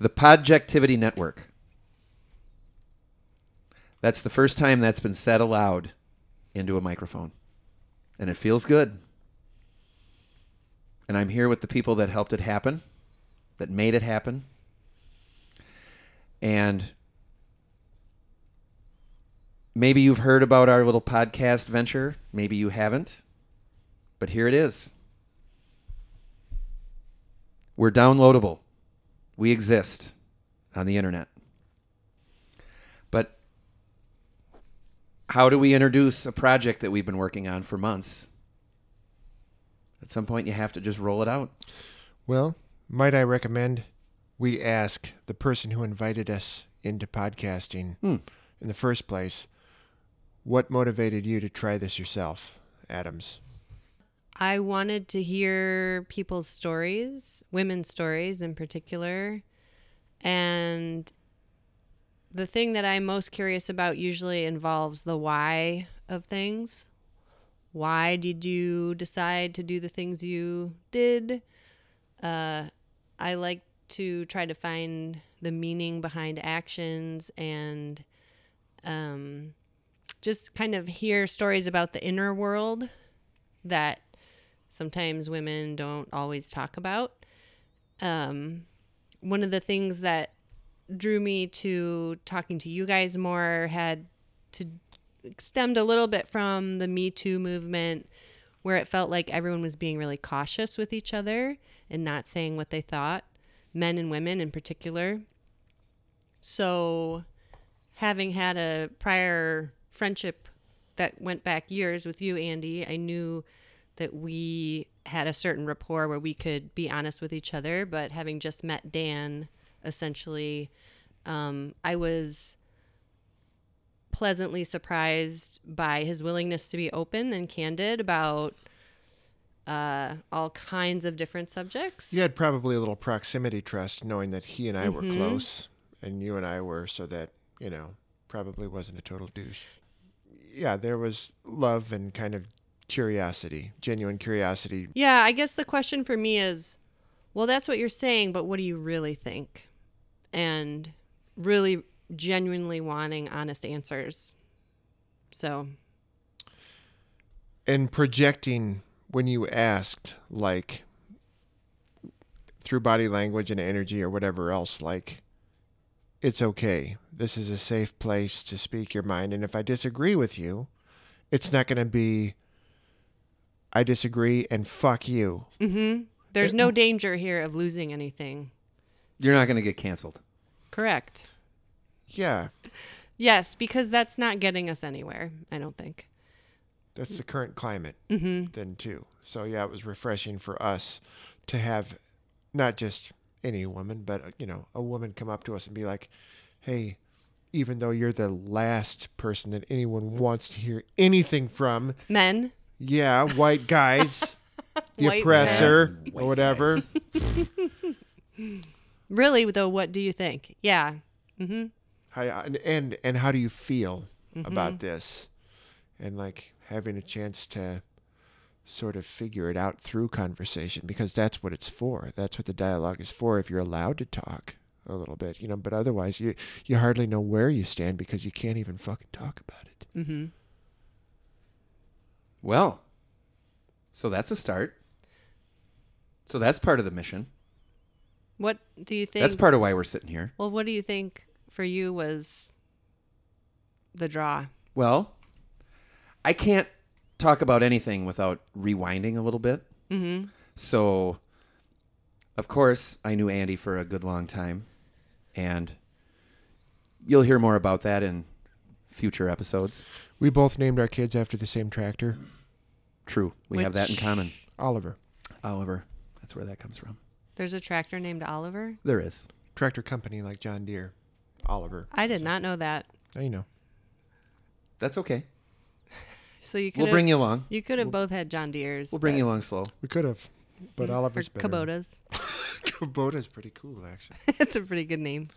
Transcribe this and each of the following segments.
The Podjectivity Network. That's the first time that's been said aloud into a microphone. And it feels good. And I'm here with the people that helped it happen, that made it happen. And maybe you've heard about our little podcast venture, maybe you haven't. But here it is. We're downloadable. We exist on the internet. But how do we introduce a project that we've been working on for months? At some point, you have to just roll it out. Well, might I recommend we ask the person who invited us into podcasting Hmm. in the first place, what motivated you to try this yourself, Adams? I wanted to hear people's stories, women's stories in particular. And the thing that I'm most curious about usually involves the why of things. Why did you decide to do the things you did? Uh, I like to try to find the meaning behind actions and um, just kind of hear stories about the inner world that sometimes women don't always talk about. Um, one of the things that drew me to talking to you guys more had to stemmed a little bit from the Me Too movement, where it felt like everyone was being really cautious with each other and not saying what they thought, men and women in particular. So, having had a prior friendship that went back years with you, Andy, I knew that we had a certain rapport where we could be honest with each other. But having just met Dan, essentially, um, I was pleasantly surprised by his willingness to be open and candid about uh, all kinds of different subjects. You had probably a little proximity trust, knowing that he and I were Mhm. close, and you and I were, so that you know probably wasn't a total douche. Yeah, there was love and kind of curiosity, genuine curiosity. Yeah, I guess the question for me is well, that's what you're saying, but what do you really think? And really genuinely wanting honest answers. So, and projecting when you asked like through body language and energy or whatever else like it's okay this is a safe place to speak your mind and if i disagree with you it's not going to be i disagree and fuck you mhm. there's It- no danger here of losing anything. You're not going to get canceled. Correct. yeah Yes, because that's not getting us anywhere, I don't think. that's the current climate Mhm. then too so yeah it was refreshing for us to have not just any woman but uh, you know a woman come up to us and be like hey even though you're the last person that anyone wants to hear anything from Men, yeah white guys the White oppressor men. or whatever really though, what do you think? Yeah. Mhm. how, and, and and how do you feel Mm-hmm. about this and like having a chance to sort of figure it out through conversation because that's what it's for that's what the dialogue is for if you're allowed to talk a little bit you know but otherwise you you hardly know where you stand because you can't even fucking talk about it Mhm. Well, so that's a start. So that's part of the mission. What do you think That's part of why we're sitting here. Well, what do you think for you was the draw? Well, I can't talk about anything without rewinding a little bit. Mm-hmm. So, of course, I knew Andy for a good long time, and you'll hear more about that in future episodes. we both named our kids after the same tractor True, we have that in Which- common. oliver Oliver, that's where that comes from. There's a tractor named Oliver. There is. tractor company like john deere oliver I did not know that. now you know That's okay. So you could We'll have bring you along. you could have both had John Deere's. We'll bring you along slow. we could have but mm-hmm. or oliver's better Kubota's. kubota's pretty cool actually it's a pretty good name.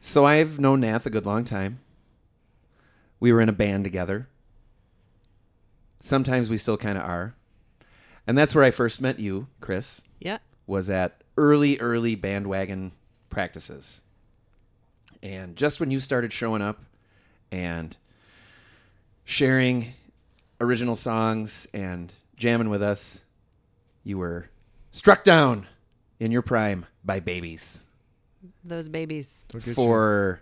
So I've known Nath a good long time. We were in a band together. Sometimes we still kind of are. And that's where I first met you, Chris, Yeah. was at early, early bandwagon practices. And just when you started showing up and sharing original songs and jamming with us, you were struck down in your prime by babies Those babies. Look at for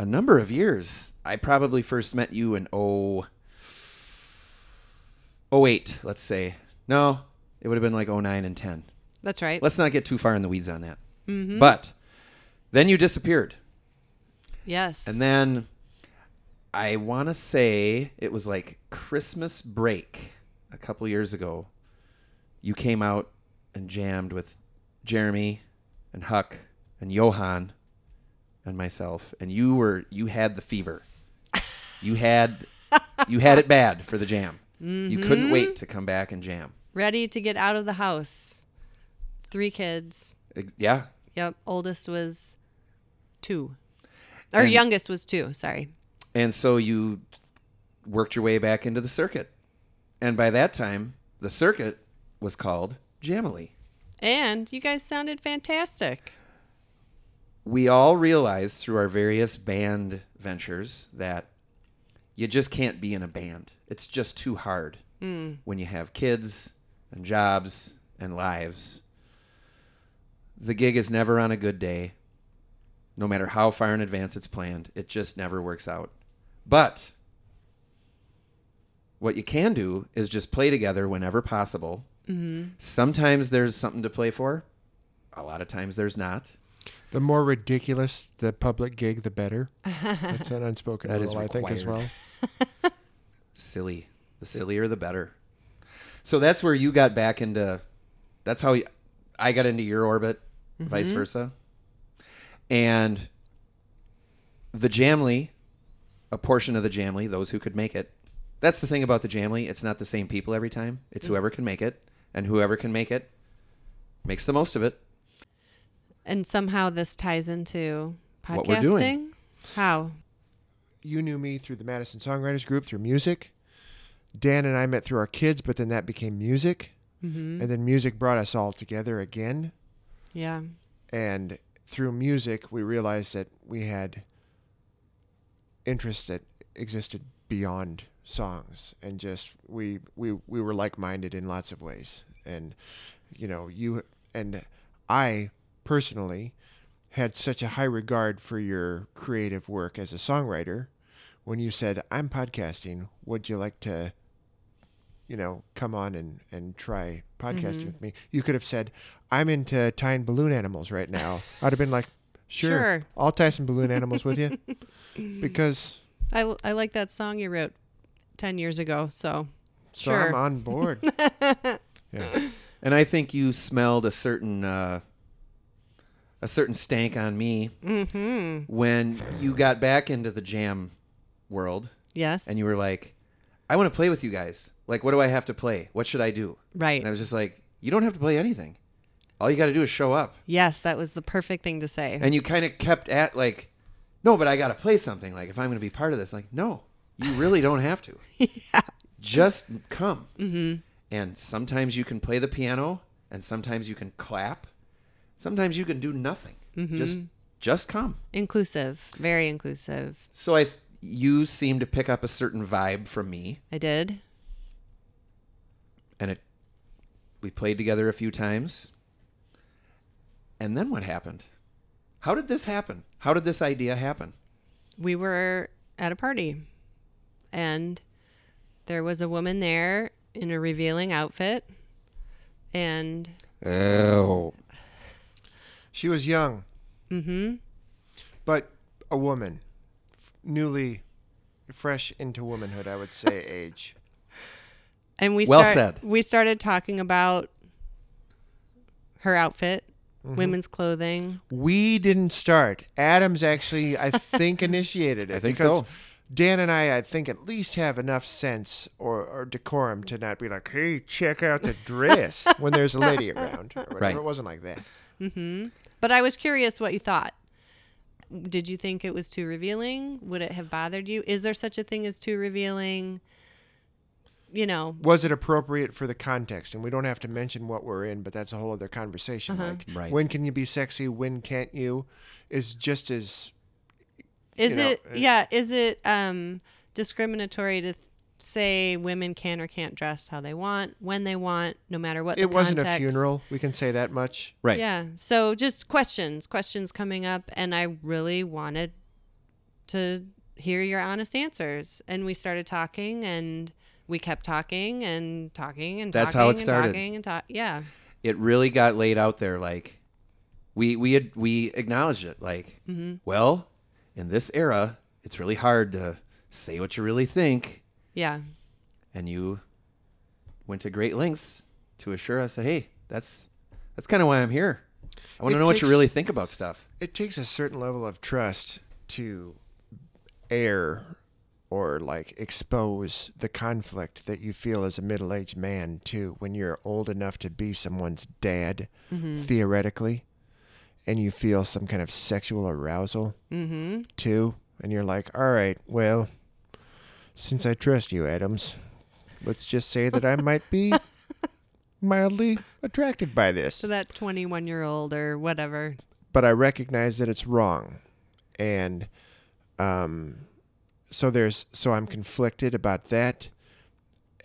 a number of years. I probably first met you in oh, 08, let's say. No, it would have been like 09 and 10. That's right. Let's not get too far in the weeds on that. Mm-hmm. But then you disappeared. yes. And then I want to say it was like Christmas break a couple years ago. You came out and jammed with Jeremy and Huck and Johan and myself and you were you had the fever. You had you had it bad for the jam. You couldn't mm-hmm. wait to come back and jam. ready to get out of the house. Three kids. Yeah. Yep. Oldest was two. Our And- youngest was two. Sorry. And so you worked your way back into the circuit. And by that time, the circuit was called Jamily. And you guys sounded fantastic. We all realized through our various band ventures that you just can't be in a band. It's just too hard hmm. when you have kids and jobs and lives. The gig is never on a good day. No matter how far in advance it's planned, it just never works out. But what you can do is just play together whenever possible. Mm-hmm. Sometimes there's something to play for. A lot of times there's not. The more ridiculous the public gig, the better. That's an unspoken That rule, I think, as well. Silly. The sillier, the better. So that's where you got back into. That's how I got into your orbit, mm-hmm. vice versa. And the Jamly, a portion of the Jamly, those who could make it. That's the thing about the Jamly. It's not the same people every time. It's mm. whoever can make it, and whoever can make it makes the most of it. And somehow this ties into podcasting. What we're doing. How? You knew me through the Madison Songwriters Group through music. Dan and I met through our kids, but then that became music. Mm-hmm. And then music brought us all together again. Yeah. And through music, we realized that we had interests that existed beyond songs, and just we we we were like minded in lots of ways. And you know, you and I personally had such a high regard for your creative work as a songwriter. When you said, "I'm podcasting," would you like to? You know, come on and, and try podcasting with me. You could have said, I'm into tying balloon animals right now. I'd have been like, sure, Sure. I'll tie some balloon animals with you. Because I, I like that song you wrote 10 years ago. So, so sure. I'm on board. yeah. And I think you smelled a certain uh, a certain stank on me mm-hmm. when you got back into the jam world yes. and you were like, "I want to play with you guys. Like, what do I have to play? What should I do?" right. And I was just like, "You don't have to play anything. All you got to do is show up." yes, that was the perfect thing to say. And you kind of kept at like, "No, but I got to play something. Like, if I'm going to be part of this, like, no, you really don't have to. yeah. Just come." Mm-hmm. And sometimes you can play the piano, and sometimes you can clap. Sometimes you can do nothing. Mm-hmm. Just just come. Inclusive. Very inclusive. So I you seem to pick up a certain vibe from me, I did. and it we played together a few times. And then what happened? How did this happen? How did this idea happen? We were at a party and there was a woman there in a revealing outfit. And Oh. She was young, mm-hmm. but a woman, f- newly fresh into womanhood, I would say, age. And we Well start- said. We started talking about her outfit, women's clothing. We didn't start. Adams actually, I think, initiated it. I think because so. Dan and I, I think, at least have enough sense or, or decorum to not be like, "Hey, check out the dress" when there's a lady around. Or whatever. Right. It wasn't like that. Mm-hmm. But I was curious what you thought. Did you think it was too revealing? Would it have bothered you? Is there such a thing as too revealing? you know, was it appropriate for the context? And we don't have to mention what we're in, but that's a whole other conversation. Uh-huh. Like, Right. when can you be sexy? When can't you? Is just as is you know, it uh, yeah, is it um discriminatory to say women can or can't dress how they want, when they want, no matter what the it wasn't a funeral. We can say that much. Right. Yeah. So just questions, questions coming up, and I really wanted to hear your honest answers. And we started talking, and we kept talking and talking and That's talking how it and started. talking and talk. Yeah. It really got laid out there. Like we we had we acknowledged it. Like, Mm-hmm. well, in this era, it's really hard to say what you really think, Yeah. and you went to great lengths to assure us that hey, that's that's kind of why I'm here. I want It to know what you really think about stuff. It takes a certain level of trust to air or like expose the conflict that you feel as a middle-aged man too when you're old enough to be someone's dad theoretically and you feel some kind of sexual arousal Mm-hmm. too and you're like all right well since i trust you adams let's just say that i might be mildly attracted by this So that 21 year old or whatever. but I recognize that it's wrong, and um, so there's so I'm conflicted about that,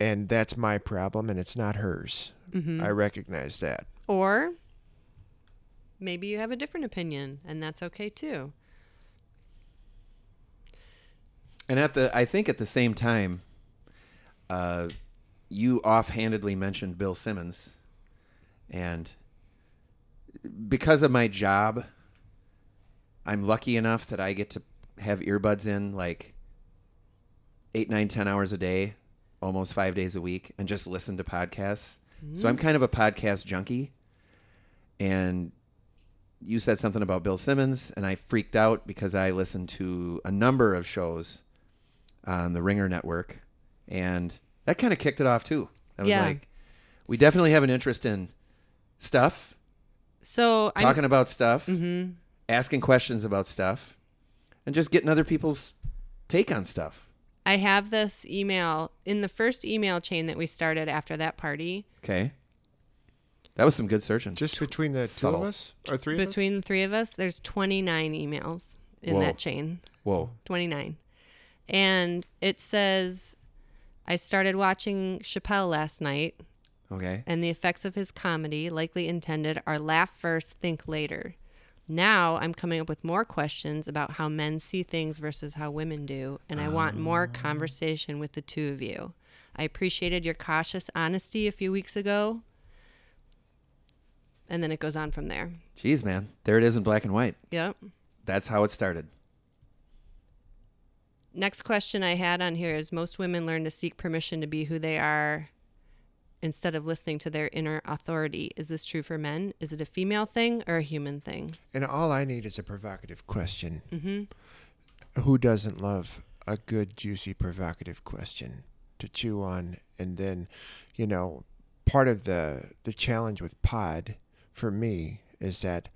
and that's my problem, and it's not hers. Mm-hmm. I recognize that. Or maybe you have a different opinion, and that's okay too. And at the, I think at the same time, uh, you offhandedly mentioned Bill Simmons, and because of my job, I'm lucky enough that I get to have earbuds in like eight, nine, ten hours a day, almost five days a week, and just listen to podcasts. So I'm kind of a podcast junkie, and you said something about Bill Simmons, and I freaked out because I listened to a number of shows on the Ringer Network, and that kind of kicked it off too. I was Yeah. like, we definitely have an interest in stuff, So I'm talking about stuff, hmm asking questions about stuff, and just getting other people's take on stuff. I have this email in the first email chain that we started after that party. Okay, that was some good searching. Just between the two of us or three of us. Between the three of us, there's 29 emails in Whoa. that chain. Whoa, 29. And it says, I started watching Chappelle last night, okay, and the effects of his comedy, likely intended, are laugh first, think later. Now I'm coming up with more questions about how men see things versus how women do, and I want more ah. conversation with the two of you. I appreciated your cautious honesty a few weeks ago. And then it goes on from there. jeez, man, there it is in black and white. Yep. That's how it started. Next question I had on here is most women learn to seek permission to be who they are instead of listening to their inner authority. Is this true for men? Is it a female thing or a human thing? And all I need is a provocative question. Mm-hmm. Who doesn't love a good, juicy, provocative question to chew on? And then, you know, part of the the challenge with Pod for me is that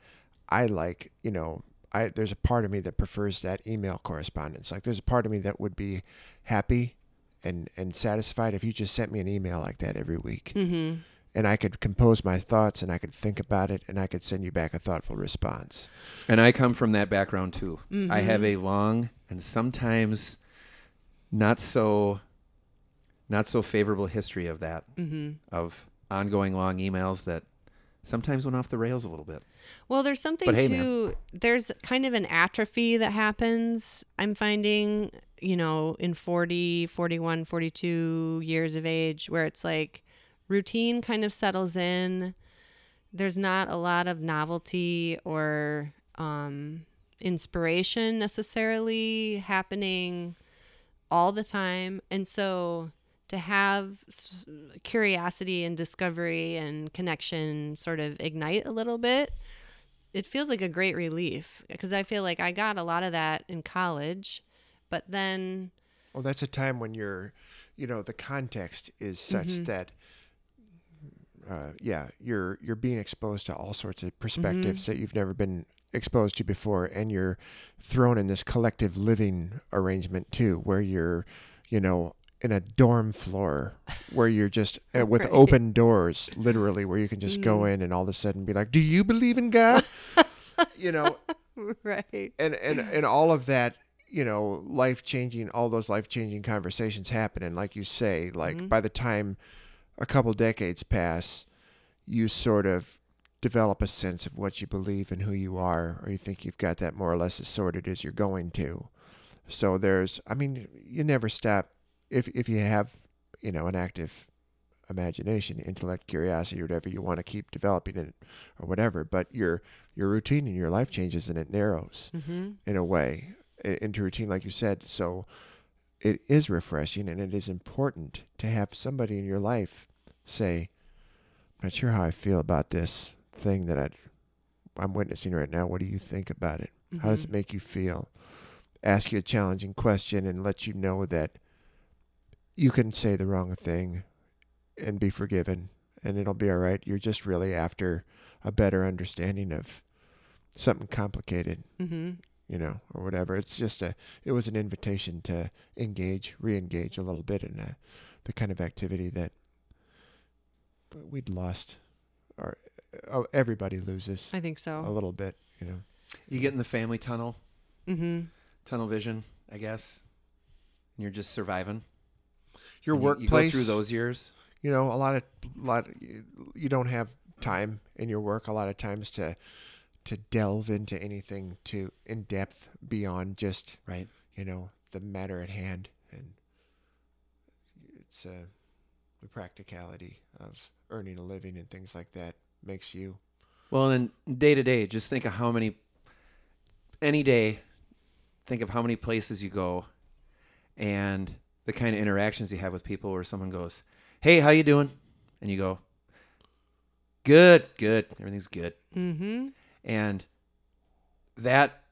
I like, you know, I there's a part of me that prefers that email correspondence. Like, there's a part of me that would be happy and and satisfied if you just sent me an email like that every week, Mm-hmm. and I could compose my thoughts and I could think about it and I could send you back a thoughtful response. And I come from that background too. I Mm-hmm. have a long and sometimes not so not so favorable history of that Mm-hmm. of ongoing long emails that sometimes went off the rails a little bit. Well, there's something hey, man. too. There's kind of an atrophy that happens. I'm finding, you know, in 40, 41, 42 years of age, where it's like routine kind of settles in. There's not a lot of novelty or um, inspiration necessarily happening all the time. And so to have curiosity and discovery and connection sort of ignite a little bit, it feels like a great relief because I feel like I got a lot of that in college, but then Well, that's a time when you're, you know, the context is such Mhm. that, uh, yeah, you're you're being exposed to all sorts of perspectives that you've never been exposed to before, and you're thrown in this collective living arrangement too, where you're, you know, in a dorm floor where you're just uh, with Right. open doors, literally, where you can just go Mm. in and all of a sudden be like, "Do you believe in God?" you know, right. and and and all of that you know life changing all those life changing conversations happen and like you say like Mhm. by the time a couple decades pass you sort of develop a sense of what you believe and who you are or you think you've got that more or less as sorted as you're going to so there's i mean you never stop if if you have you know an active imagination intellect curiosity or whatever you want to keep developing it or whatever but your your routine and your life changes and it narrows Mm-hmm. in a way into routine like you said. So it is refreshing and it is important to have somebody in your life say i'm not sure how i feel about this thing that i i'm witnessing right now. What do you think about it? How does it make you feel? Ask you a challenging question and let you know that you can say the wrong thing and be forgiven and it'll be all right you're just really after a better understanding of something complicated Mm-hmm. you know, or whatever. It's just a, it was an invitation to engage, re-engage a little bit in uh the kind of activity that we'd lost, or uh, everybody loses I think so. a little bit, you know. You get in the family tunnel, Mm-hmm. tunnel vision, I guess. And you're just surviving. Your you- workplace, You go through those years. you know, a lot of, lot, you, you don't have time in your work a lot of times to, to delve into anything to in depth beyond just Right. you know the matter at hand and it's uh, the practicality of earning a living and things like that makes you Well, and day to day, just think of how many, any day, think of how many places you go and the kind of interactions you have with people where someone goes, Hey, how you doing? And you go, Good, good. Everything's good. Mm-hmm. And that,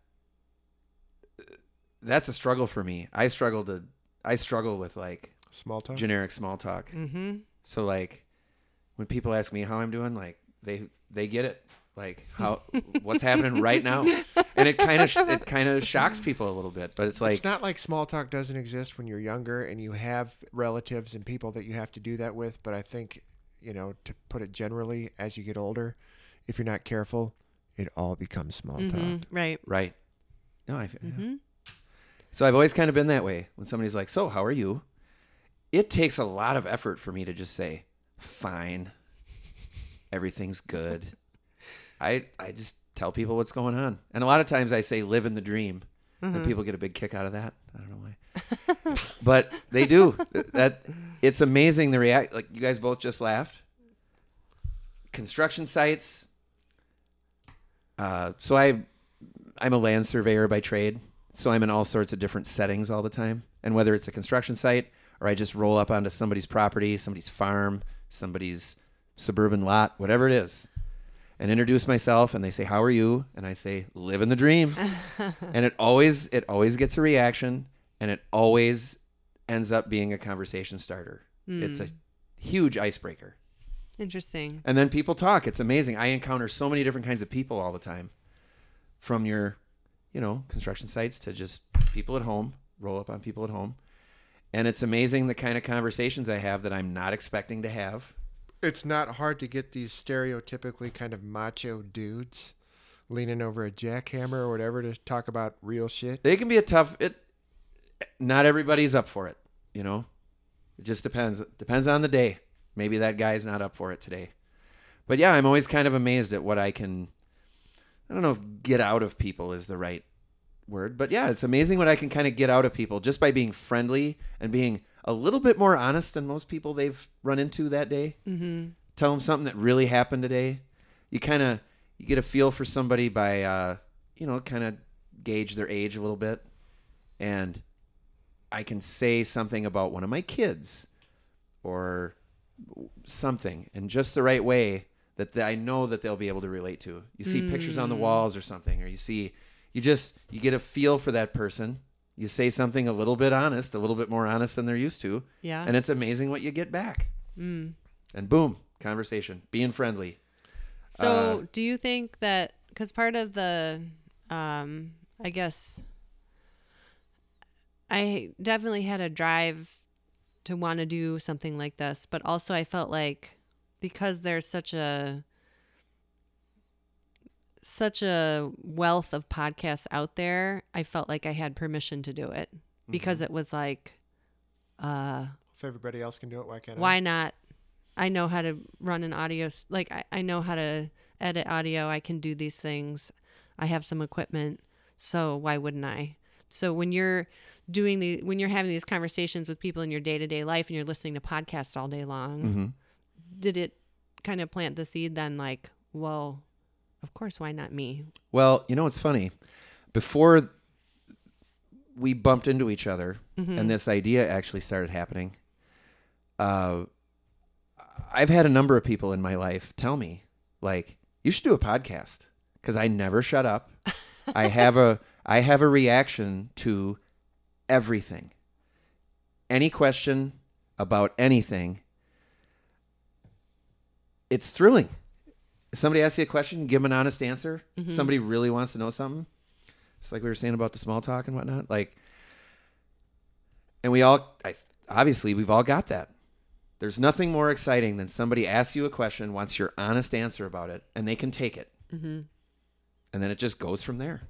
that's a struggle for me. I struggle to, I struggle with like small talk generic small talk. Mm-hmm. So like when people ask me how I'm doing, like they they get it. Like how what's happening right now. And it kind of it kind of shocks people a little bit, but it's like it's not like small talk doesn't exist when you're younger and you have relatives and people that you have to do that with but i think you know to put it generally as you get older if you're not careful it all becomes small talk Mm-hmm. Right. right. No, I yeah. Mm-hmm. So I've always kind of been that way. When somebody's like, "So, how are you?" It takes a lot of effort for me to just say, "Fine. Everything's good." I I just tell people what's going on. And a lot of times I say live in the dream. Mm-hmm. and people get a big kick out of that. I don't know why, but they do. That it's amazing the react. Like you guys both just laughed. Construction sites. Uh, so I, I'm a land surveyor by trade. So I'm in all sorts of different settings all the time. And whether it's a construction site or I just roll up onto somebody's property, somebody's farm, somebody's suburban lot, whatever it is, and introduce myself and they say how are you? And i say live in the dream. And it always it always gets a reaction and it always ends up being a conversation starter. It's a hmm. huge icebreaker. Interesting. and then people talk. It's amazing. I encounter so many different kinds of people all the time. From your you know construction sites to just people at home roll up on people at home. And it's amazing the kind of conversations i have that i'm not expecting to have it's not hard to get these stereotypically kind of macho dudes leaning over a jackhammer or whatever to talk about real shit. They can be a tough. It. Not everybody's up for it. You know, it just depends. Depends on the day. Maybe that guy's not up for it today. But yeah, I'm always kind of amazed at what I can. I don't know if get out of people is the right word, but yeah, it's amazing what I can kind of get out of people just by being friendly and being a little bit more honest than most people they've run into that day. Mm-hmm. Tell them something that really happened today. You kind of you get a feel for somebody by uh, you know kind of gauge their age a little bit, and I can say something about one of my kids or something in just the right way that th- I know that they'll be able to relate to. You see pictures on the walls or something, or you see you just you get a feel for that person. You say something a little bit honest, a little bit more honest than they're used to, Yeah. and it's amazing what you get back. mm. And boom, conversation, being friendly. So, Uh, do you think that because part of the, um, I guess, I definitely had a drive to want to do something like this, but also I felt like because there's such a such a wealth of podcasts out there, I felt like I had permission to do it because it was like uh If everybody else can do it, why can't I? why not? I know how to run an audio like I, I know how to edit audio. I can do these things. I have some equipment. So why wouldn't i? So when you're doing the when you're having these conversations with people in your day-to-day life and you're listening to podcasts all day long hmm did it kind of plant the seed then like well of course why not me Well, you know it's funny? Before we bumped into each other Mm-hmm. and this idea actually started happening, uh, I've had a number of people in my life tell me, like, you should do a podcast because I never shut up. I have a I have a reaction to everything. Any question about anything, it's thrilling. Somebody asks you a question, give them an honest answer. Somebody really wants to know something. It's like we were saying about the small talk and whatnot. Like, and we all, I, obviously, we've all got that. There's nothing more exciting than somebody asks you a question, wants your honest answer about it, and they can take it. mm-hmm. And then it just goes from there.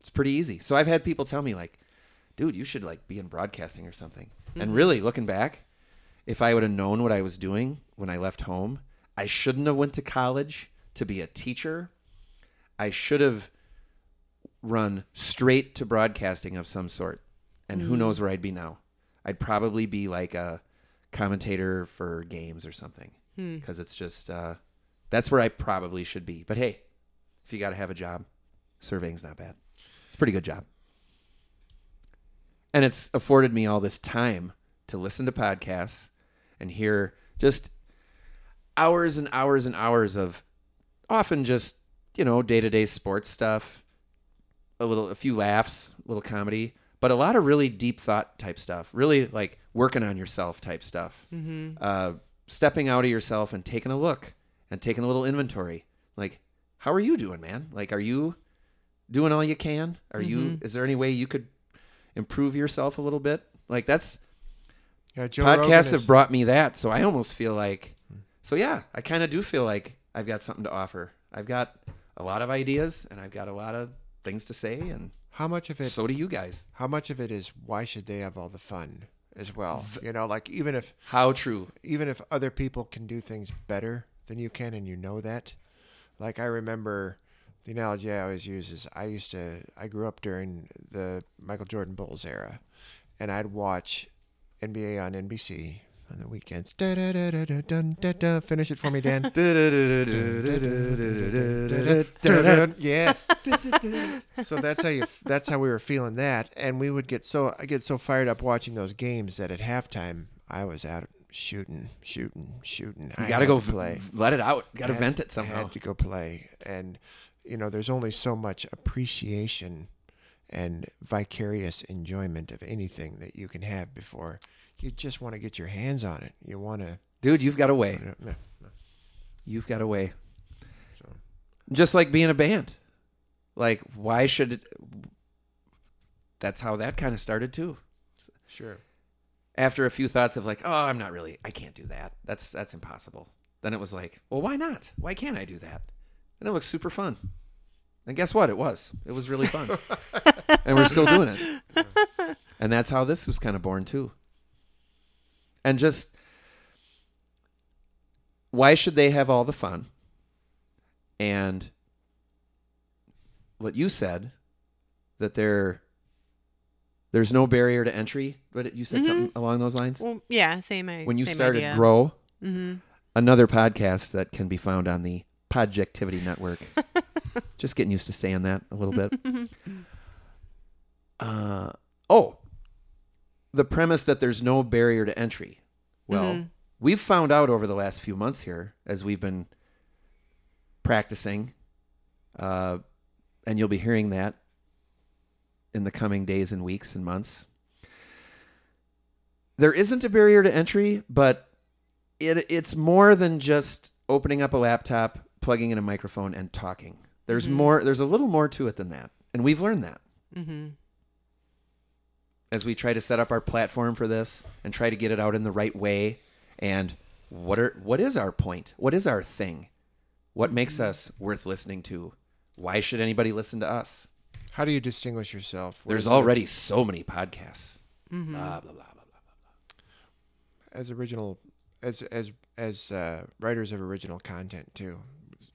It's pretty easy. So I've had people tell me, like, dude, you should like be in broadcasting or something. And really, looking back, if I would have known what I was doing when I left home, I shouldn't have went to college to be a teacher. I should have run straight to broadcasting of some sort. And who knows where I'd be now? I'd probably be like a commentator for games or something. Because it's just, uh, that's where I probably should be. But hey, if you got to have a job, surveying's not bad. It's a pretty good job. And it's afforded me all this time to listen to podcasts and hear just hours and hours and hours of often just, you know, day-to-day sports stuff, a little a few laughs, a little comedy, but a lot of really deep thought type stuff. Really like working on yourself type stuff. Uh, stepping out of yourself and taking a look and taking a little inventory. Like, how are you doing, man? Like, are you doing all you can? Are you? Is there any way you could improve yourself a little bit? Like that's Yeah, Joe Rogan podcasts have brought me that, so I almost feel like. So yeah, I kind of do feel like I've got something to offer. I've got a lot of ideas and I've got a lot of things to say, and How much of it? so do you guys. How much of it is why should they have all the fun as well? You know, like even if How true. even if other people can do things better than you can, and you know that. Like I remember, the analogy I always use is I used to I grew up during the Michael Jordan Bulls era, and I'd watch NBA on NBC on the weekends. Da, da, da, da, da, dun, da, da. Finish it for me, Dan. yes. so that's how you. That's how we were feeling that, and we would get so I get so fired up watching those games that at halftime I was out shooting, shooting, shooting. You I gotta had go to play. Let it out. Got to vent it somehow. Had to go play, and you know, there's only so much appreciation and vicarious enjoyment of anything that you can have before you just want to get your hands on it. You want to. Dude, you've got a way. You've got a way. Just like being a band. Like, why should it? That's how that kind of started too. Sure. After a few thoughts of like, oh, I'm not really, I can't do that. That's that's impossible. Then it was like, well, why not? Why can't I do that? And it looks super fun. And guess what? It was. It was really fun. and we're still doing it. And that's how this was kind of born too. And just why should they have all the fun? And what you said that there there's no barrier to entry, but you said something along those lines. well yeah same i when you same started idea. Grow, mm-hmm. another podcast that can be found on the Podjectivity Network. Just getting used to saying that a little bit. uh, oh, the premise that there's no barrier to entry. Well, Mhm. we've found out over the last few months here as we've been practicing, uh, and you'll be hearing that in the coming days and weeks and months. There isn't a barrier to entry, but it it's more than just opening up a laptop, plugging in a microphone, and talking. There's Mhm. more. There's a little more to it than that, and we've learned that. Mm-hmm. As we try to set up our platform for this and try to get it out in the right way. And what are what is our point? What is our thing? What makes us worth listening to? Why should anybody listen to us? How do you distinguish yourself? What There's is it- already so many podcasts. Blah, blah, blah, blah, blah. as original as as as uh, writers of original content too,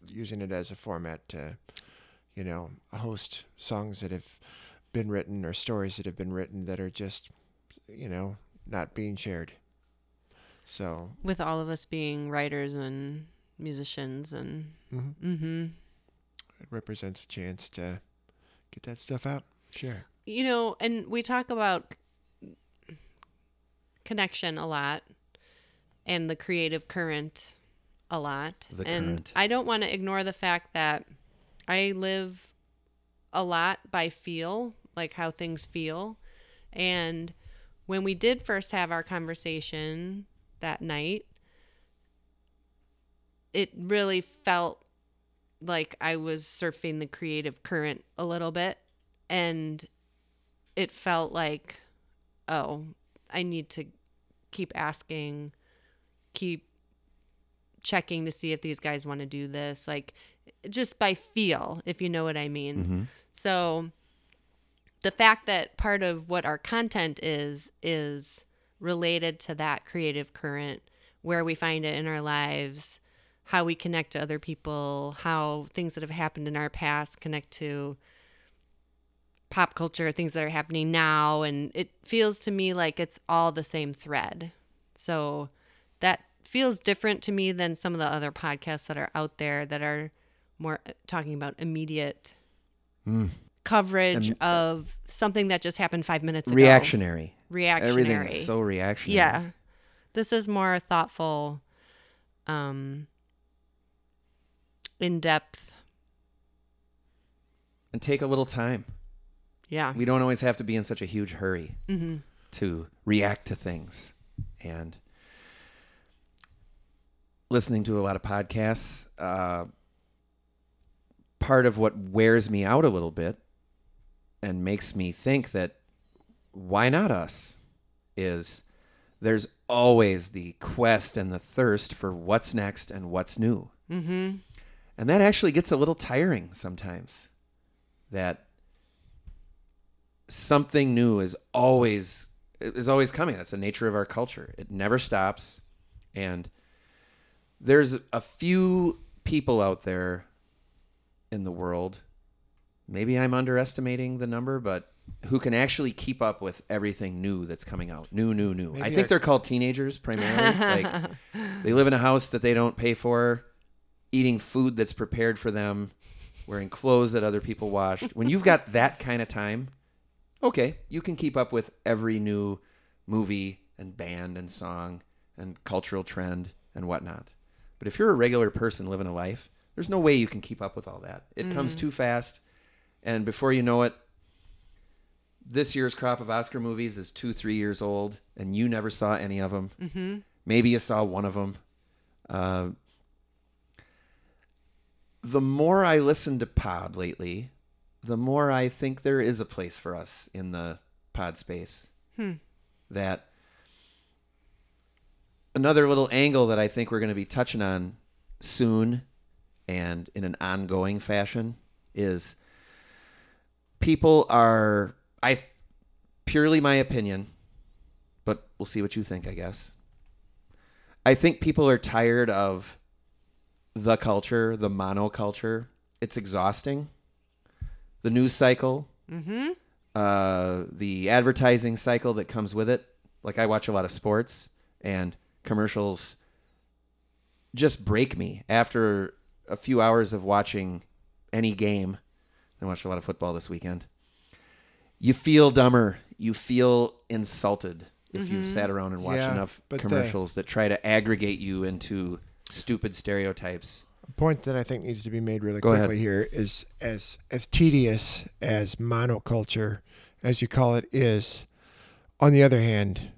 using it as a format to, you know, host songs that have been written or stories that have been written that are just, you know, not being shared. So With all of us being writers and musicians and mhm, mm-hmm. it represents a chance to get that stuff out. Share. you know, and we talk about connection a lot and the creative current a lot. The and current. I don't want to ignore the fact that I live a lot by feel, like how things feel. And when we did first have our conversation that night, it really felt like I was surfing the creative current a little bit. And it felt like, oh, I need to keep asking, keep checking to see if these guys want to do this. Like, just by feel, if you know what I mean. Mhm. So the fact that part of what our content is is related to that creative current, where we find it in our lives, how we connect to other people, how things that have happened in our past connect to pop culture, things that are happening now, and it feels to me like it's all the same thread. So that feels different to me than some of the other podcasts that are out there that are more uh, talking about immediate Mm. Coverage Im- of something that just happened five minutes ago. Reactionary. Reactionary. Everything is so reactionary. Yeah. This is more thoughtful, um, in depth. And take a little time. Yeah. We don't always have to be in such a huge hurry hmm to react to things. And listening to a lot of podcasts, uh, part of what wears me out a little bit and makes me think that why not us is there's always the quest and the thirst for what's next and what's new. hmm And that actually gets a little tiring sometimes. That something new is always is always coming. That's the nature of our culture. It never stops. And there's a few people out there in the world. Maybe I'm underestimating the number, but who can actually keep up with everything new that's coming out. New, new, new. I think I- they're called teenagers primarily. like they live in a house that they don't pay for, eating food that's prepared for them, wearing clothes that other people washed. When you've got that kind of time, okay, you can keep up with every new movie and band and song and cultural trend and whatnot. But if you're a regular person living a life, there's no way you can keep up with all that. It comes mm. too fast. And before you know it, this year's crop of Oscar movies is two, three years old, and you never saw any of them. hmm Maybe you saw one of them. Uh, the more I listen to pod lately, the more I think there is a place for us in the pod space. Hmm. That another little angle that I think we're going to be touching on soon and in an ongoing fashion is people are I purely my opinion, but we'll see what you think, I guess. I think people are tired of the culture, the monoculture. It's exhausting. The news cycle, hmm uh, the advertising cycle that comes with it. Like I watch a lot of sports and commercials just break me after a few hours of watching any game. I watched a lot of football this weekend. You feel dumber. You feel insulted if you've sat around and watched Yeah, enough but the- commercials that try to aggregate you into stupid stereotypes. A point that I think needs to be made really Go ahead. quickly here is as as tedious as monoculture, as you call it, is. On the other hand,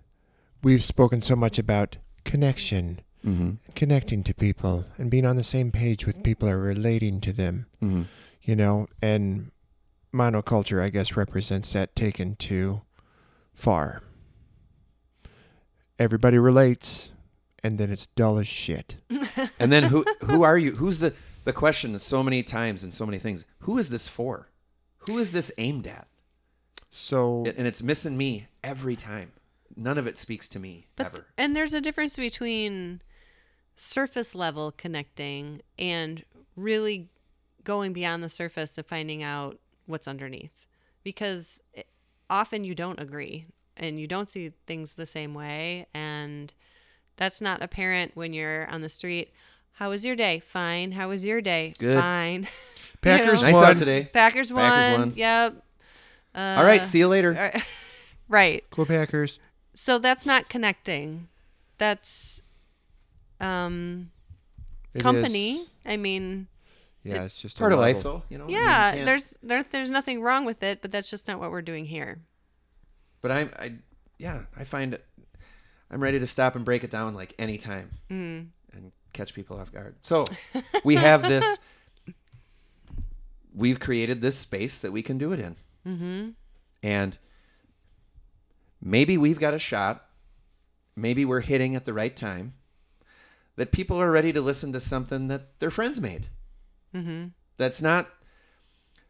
we've spoken so much about connection, Mm-hmm. connecting to people, and being on the same page with people or relating to them. Mm-hmm. You know, and monoculture, I guess, represents that taken too far. Everybody relates, and then it's dull as shit. And then who who are you? Who's the the question so many times and so many things? Who is this for? Who is this aimed at? So and it's missing me every time. None of it speaks to me But- ever. And there's a difference between surface level connecting and really going beyond the surface to finding out what's underneath. Because it, often you don't agree and you don't see things the same way. And that's not apparent when you're on the street. How was your day? Fine. How was your day? Good. Fine. Packers know? Nice won. out today. Packers won. Packers won. Yep. Uh, All right, see you later. right. Go Packers. So that's not connecting. That's um It company. is- I mean, Yeah, it's just a Part of life, though. You know. I mean, you yeah, there's there, there's nothing wrong with it, but that's just not what we're doing here. But I'm, I, yeah, I find it. I'm ready to stop and break it down like anytime Mm. and catch people off guard. So we have this. We've created this space that we can do it in, Mm-hmm. and maybe we've got a shot. Maybe we're hitting at the right time. That people are ready to listen to something that their friends made. Mm-hmm. that's not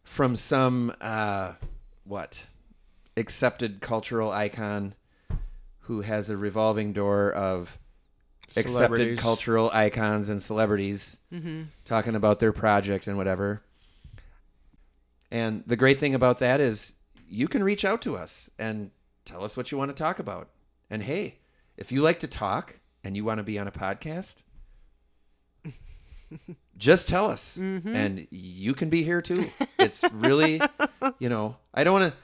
from some uh, what accepted cultural icon who has a revolving door of accepted cultural icons and celebrities Mm-hmm. talking about their project and whatever. And the great thing about that is you can reach out to us and tell us what you want to talk about. And hey, if you like to talk and you want to be on a podcast, just tell us and you can be here too. It's really, you know, I don't want to,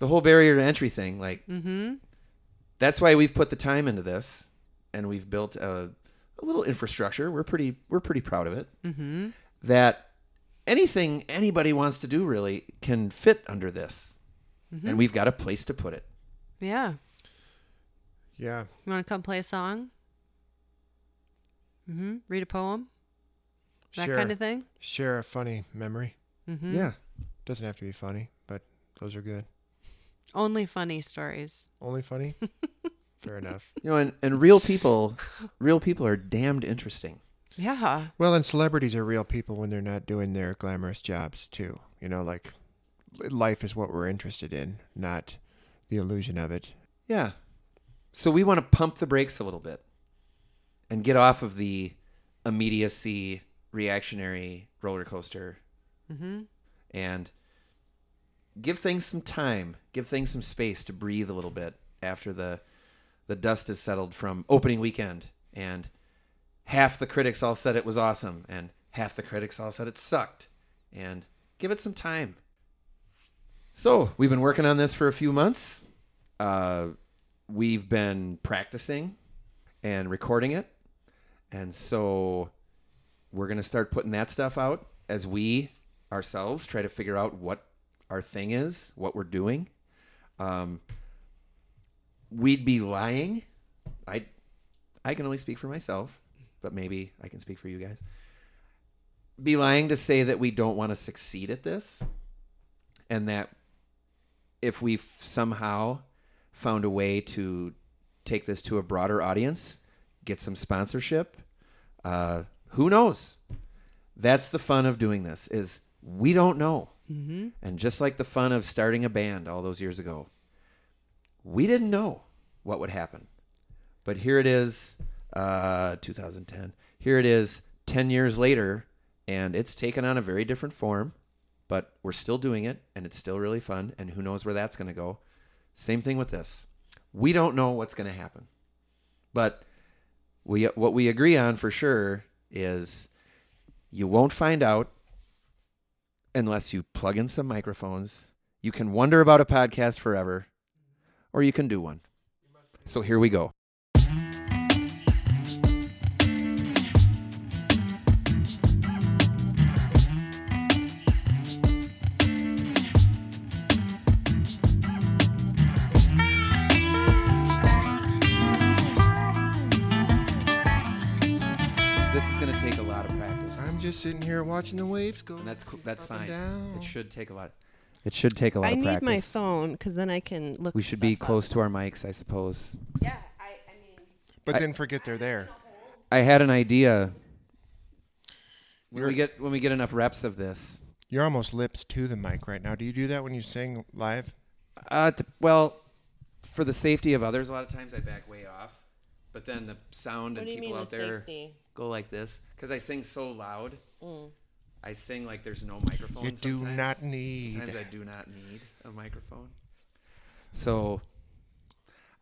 the whole barrier to entry thing, like, Mm-hmm. that's why we've put the time into this and we've built a, a little infrastructure. We're pretty, we're pretty proud of it Mm-hmm. that anything anybody wants to do really can fit under this. Mm-hmm. And we've got a place to put it. Yeah. Yeah. You want to come play a song? Mm-hmm. Read a poem? That Share, kind of thing? share a funny memory. Mm-hmm. Yeah. Doesn't have to be funny, but those are good. Only funny stories. Only funny? Fair enough. You know, and, and real people, real people are damned interesting. Yeah. Well, and celebrities are real people when they're not doing their glamorous jobs too. You know, like life is what we're interested in, not the illusion of it. Yeah. So we want to pump the brakes a little bit and get off of the immediacy reactionary roller coaster Mm-hmm. and give things some time, give things some space to breathe a little bit after the the dust has settled from opening weekend and half the critics all said it was awesome and half the critics all said it sucked and give it some time. So, we've been working on this for a few months. Uh, we've been practicing and recording it. And so we're going to start putting that stuff out as we ourselves try to figure out what our thing is, what we're doing. Um, we'd be lying. I I can only speak for myself, but maybe I can speak for you guys. Be lying to say that we don't want to succeed at this and that if we've somehow found a way to take this to a broader audience, get some sponsorship, uh, who knows? That's the fun of doing this is we don't know. Mm-hmm. And just like the fun of starting a band all those years ago, we didn't know what would happen. But here it is, uh, 2010. Here it is 10 years later, and it's taken on a very different form, but we're still doing it, and it's still really fun, and who knows where that's going to go. Same thing with this. We don't know what's going to happen. But we, what we agree on for sure is you won't find out unless you plug in some microphones. You can wonder about a podcast forever, or you can do one. So here we go. Just sitting here watching the waves go. and that's cool. That's up and fine. down. It should take a lot. It should take a lot I of need practice. my phone because then I can look. We should be stuff up. close to our mics, I suppose. Yeah, I, I mean, But I- then forget they're there. I had an idea. When we get when we get enough reps of this, You're almost lips to the mic right now. Do you do that when you sing live? uh, t- well, for the safety of others, a lot of times I back way off, but then the sound what and do you people mean out the there safety? go like this because I sing so loud. Mm. I sing like there's no microphone. You do sometimes. not need. Sometimes I do not need a microphone. So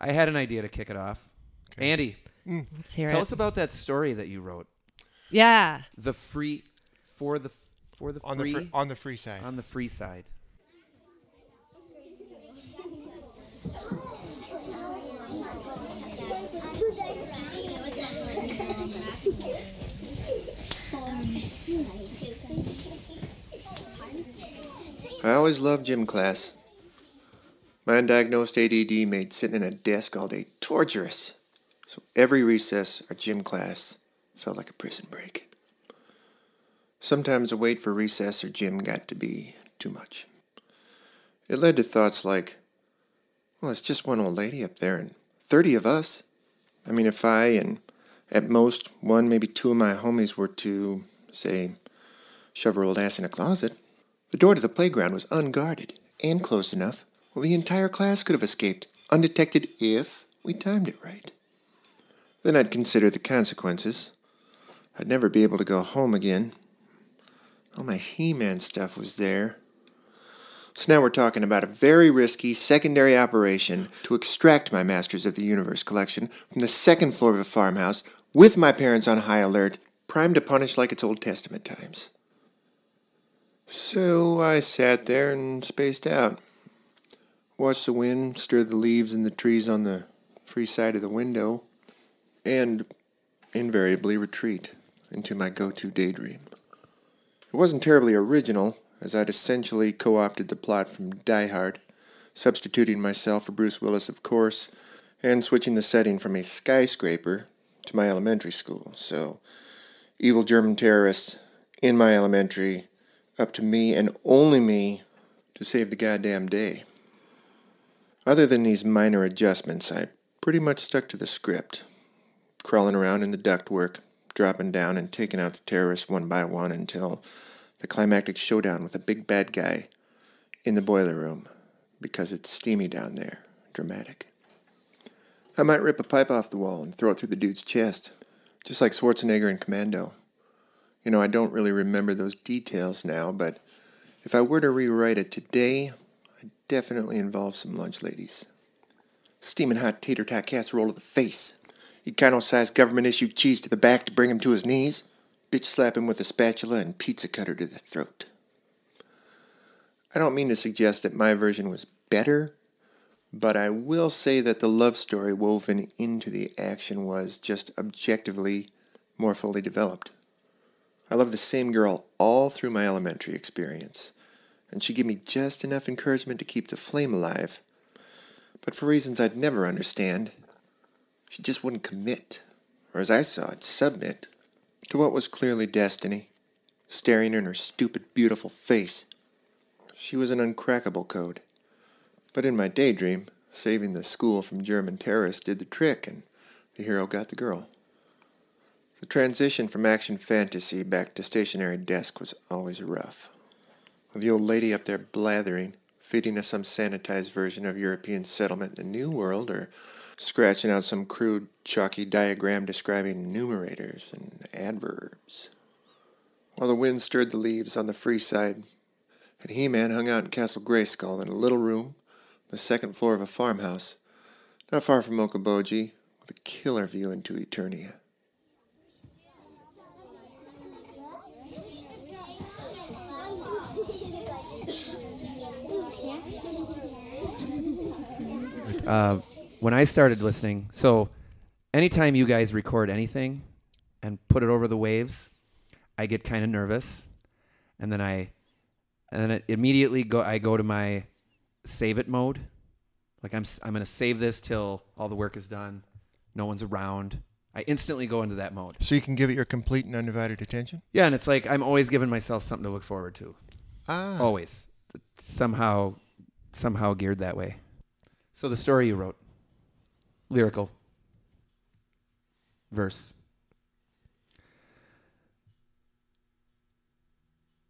I had an idea to kick it off. Okay. Andy, Let's hear tell it. us about that story that you wrote. yeah. The free for the for the on free the fr- on the free side. on the free side. I always loved gym class. My undiagnosed ADD made sitting in a desk all day torturous. So every recess or gym class felt like a prison break. Sometimes the wait for recess or gym got to be too much. It led to thoughts like, well, it's just one old lady up there and 30 of us. I mean, if I and at most one, maybe two of my homies were to, say, shove her old ass in a closet, the door to the playground was unguarded and close enough. Well, the entire class could have escaped undetected if we timed it right. Then I'd consider the consequences. I'd never be able to go home again. All my He Man stuff was there. So now we're talking about a very risky secondary operation to extract my Masters of the Universe collection from the second floor of a farmhouse with my parents on high alert, primed to punish like it's Old Testament times. So I sat there and spaced out. Watched the wind stir the leaves in the trees on the free side of the window, and invariably retreat into my go to daydream. It wasn't terribly original, as I'd essentially co opted the plot from Die Hard, substituting myself for Bruce Willis, of course, and switching the setting from a skyscraper to my elementary school. So, evil German terrorists in my elementary up to me and only me to save the goddamn day. Other than these minor adjustments, I pretty much stuck to the script, crawling around in the ductwork, dropping down and taking out the terrorists one by one until the climactic showdown with a big bad guy in the boiler room, because it's steamy down there, dramatic. I might rip a pipe off the wall and throw it through the dude's chest, just like Schwarzenegger in Commando. You know, I don't really remember those details now, but if I were to rewrite it today, I'd definitely involve some lunch ladies. Steaming hot tater tot casserole to the face. Econo sized government issued cheese to the back to bring him to his knees. Bitch slap him with a spatula and pizza cutter to the throat. I don't mean to suggest that my version was better, but I will say that the love story woven into the action was just objectively more fully developed. I loved the same girl all through my elementary experience, and she gave me just enough encouragement to keep the flame alive. But for reasons I'd never understand, she just wouldn't commit, or as I saw it, submit, to what was clearly destiny, staring in her stupid, beautiful face. She was an uncrackable code. But in my daydream, saving the school from German terrorists did the trick, and the hero got the girl. The transition from action fantasy back to stationary desk was always rough. With the old lady up there blathering, feeding us some sanitized version of European settlement in the New World, or scratching out some crude, chalky diagram describing numerators and adverbs. While the wind stirred the leaves on the free side, and He Man hung out in Castle Grayskull in a little room, the second floor of a farmhouse, not far from Okoboji, with a killer view into Eternia. Uh, when I started listening, so anytime you guys record anything and put it over the waves, I get kind of nervous, and then I, and then it immediately go. I go to my save it mode. Like I'm, I'm gonna save this till all the work is done, no one's around. I instantly go into that mode. So you can give it your complete and undivided attention? Yeah, and it's like I'm always giving myself something to look forward to. Ah. Always. somehow somehow geared that way. So the story you wrote, lyrical verse.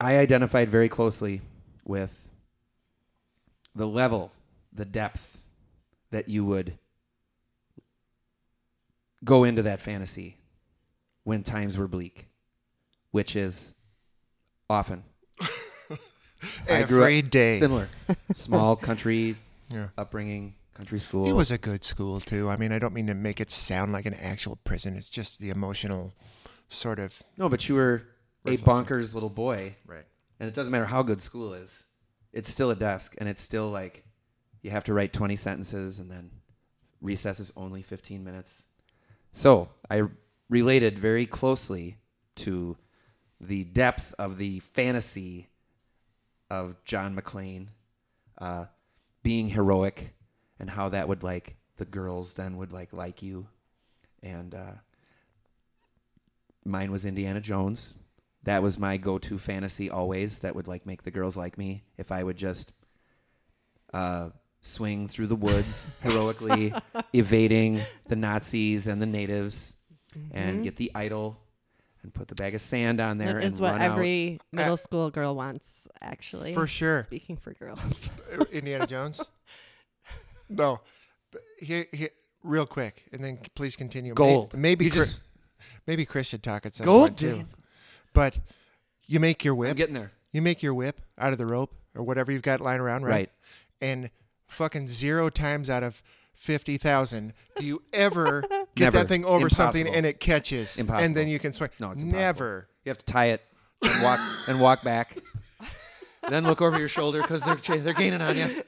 I identified very closely with the level, the depth that you would go into that fantasy when times were bleak, which is often. I grew Every up day. similar, small country Yeah. upbringing, country school. It was a good school too. I mean, I don't mean to make it sound like an actual prison. It's just the emotional sort of no, but you were a bonkers little boy, right. and it doesn't matter how good school is. It's still a desk, and it's still like you have to write twenty sentences, and then recess is only fifteen minutes. So I related very closely to the depth of the fantasy of John McClane uh, being heroic, and how that would like the girls then would like like you, and uh, mine was Indiana Jones. That was my go-to fantasy always. That would like make the girls like me if I would just uh, swing through the woods heroically, evading the Nazis and the natives, and get the idol and put the bag of sand on there That and is what run out. every middle school girl wants, actually. For sure. Speaking for girls. Indiana Jones? No. But here, here, real quick, and then please continue. Gold. Maybe You Chris, maybe Chris should talk at some Gold point too. But you make your whip. I'm getting there. You make your whip out of the rope or whatever you've got lying around, right? Right. And fucking zero times out of fifty thousand, do you ever get Never. that thing over something and it catches, Impossible. and then you can swing? No, it's impossible. never. You have to tie it and walk and walk back. then look over your shoulder because they're cha- they're gaining on you,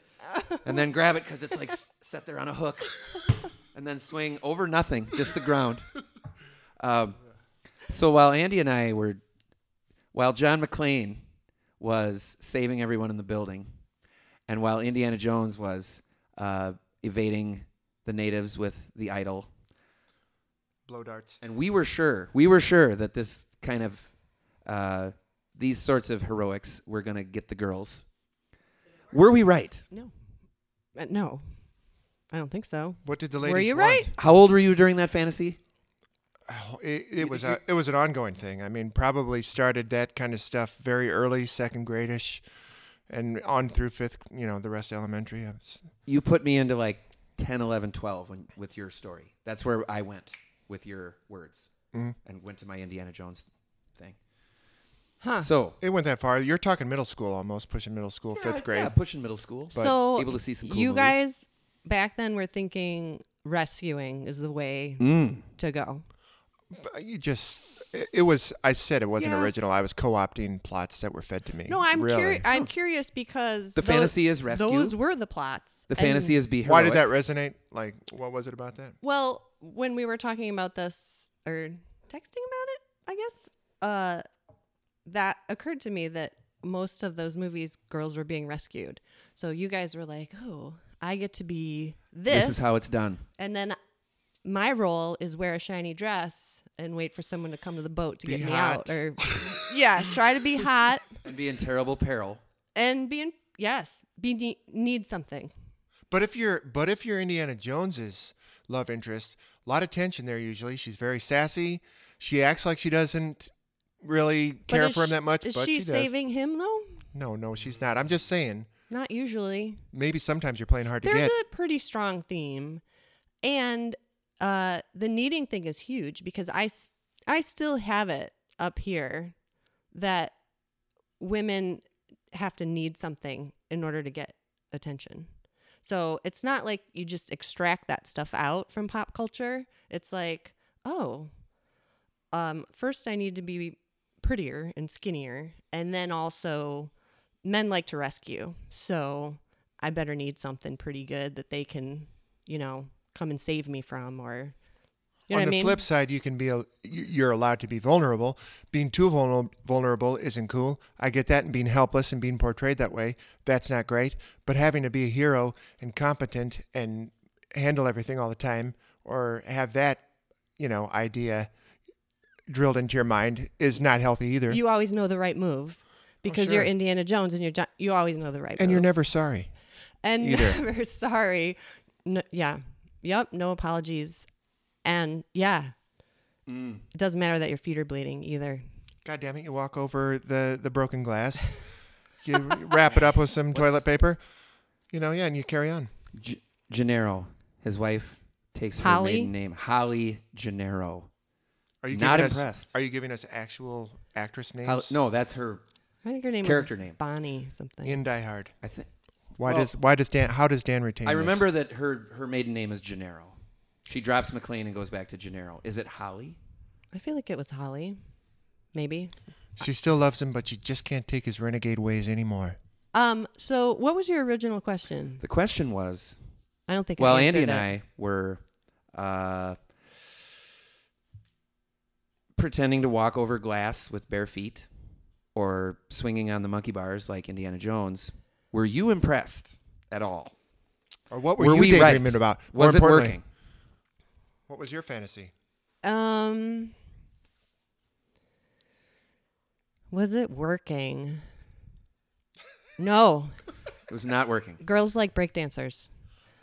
and then grab it because it's like s- set there on a hook, and then swing over nothing, just the ground. Um, so while Andy and I were, while John McClane was saving everyone in the building, and while Indiana Jones was uh, evading the natives with the idol, Blow darts. and we were sure, we were sure that this kind of, uh, these sorts of heroics were going to get the girls. Were we right? no. Uh, no. I don't think so. What did the ladies Were you want? right? How old were you during that fantasy? It, it was a it was an ongoing thing. I mean, probably started that kind of stuff very early, second gradish, and on through fifth. You know, the rest of elementary. Was, You put me into like 10, 11, 12 when, with your story. That's where I went with your words Mhm. and went to my Indiana Jones thing. Huh. So, It went that far. You're talking middle school almost, pushing middle school, fifth grade. Yeah, pushing middle school. But so able to see some cool you movies. guys back then were thinking rescuing is the way Mm. to go. But you just it, it was. I said it wasn't Yeah. original. I was co-opting plots that were fed to me. No, I'm really. curious. I'm curious because The those- fantasy is rescue. Those were the plots. The fantasy is be heroic. Why did that resonate? Like, what was it about that? Well, when we were talking about this or texting about it, I guess, uh, that occurred to me that most of those movies, girls were being rescued. So you guys were like, "Oh, I get to be this." This is how it's done. And then my role is wear a shiny dress and wait for someone to come to the boat to Be get me hot. out, or yeah, try to be hot And be in terrible peril. and be in, yes, be ne- need something. But if you're but if you're Indiana Jones's love interest, a lot of tension there usually. She's very sassy. She acts like she doesn't really care is for him sh- that much, Is but she she does. saving him though? No, no, she's not. I'm just saying. Not usually. Maybe sometimes you're playing hard to There's get. a pretty strong theme, and uh, the needing thing is huge because I, I still have it up here that women have to need something in order to get attention. So it's not like you just extract that stuff out from pop culture. It's like, oh, um, first I need to be prettier and skinnier, and then also men like to rescue. So I better need something pretty good that they can, you know, come and save me from, or you know On the I mean? flip side, you can be a, you- you're allowed to be vulnerable. Being too vulnerable vulnerable isn't cool. I get that, and being helpless and being portrayed that way, that's not great. But having to be a hero and competent and handle everything all the time, or have that, you know, idea drilled into your mind is not healthy either. you always know the right move oh, because sure. you're Indiana Jones and you're you always know the right And you're never sorry. and either. never sorry. No, yeah, yep, no apologies, and yeah, Mm. it doesn't matter that your feet are bleeding either. God damn it! You walk over the the broken glass. you wrap it up with some toilet paper. You know, yeah, and you carry on. G- Gennaro, his wife, takes her Holly? maiden name, Holly Gennaro. Are you Not giving us- impressed. are you giving us actual actress names? Holly, no, that's her I think her name is character was name. Bonnie something. in Die Hard. I think. Why Well- does why does Dan? How does Dan retain? I this? remember that her her maiden name is Gennaro. She drops McClane and goes back to Gennaro. Is it Holly? I feel like it was Holly, maybe. she still loves him, but she just can't take his renegade ways anymore. Um. So, what was your original question? The question was I don't think. well, I Andy and it. I were uh, pretending to walk over glass with bare feet or swinging on the monkey bars like Indiana Jones. Were you impressed at all? Or what were, Were you we daydreaming right? about? More Was it working? What was your fantasy? Um. Was it working? No. It was not working. Girls like breakdancers.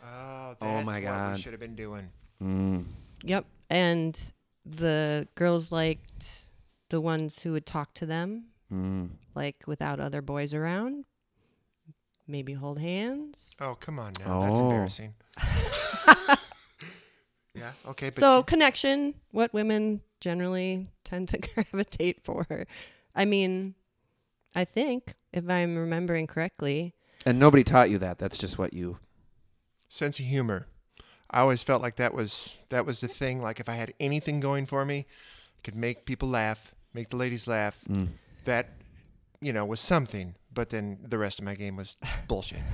Oh, Oh that's my what God. we should have been doing. Mm. Yep. And the girls liked the ones who would talk to them, Mm. like without other boys around. Maybe hold hands. Oh, come on now. That's Oh. embarrassing. yeah. Okay. But so connection, what women generally tend to gravitate for. I mean, I think if I'm remembering correctly, And nobody taught you that. That's just what you. sense of humor. I always felt like that was that was the thing. Like if I had anything going for me, I could make people laugh, make the ladies laugh. Mm. That you know was something. But then the rest of my game was bullshit.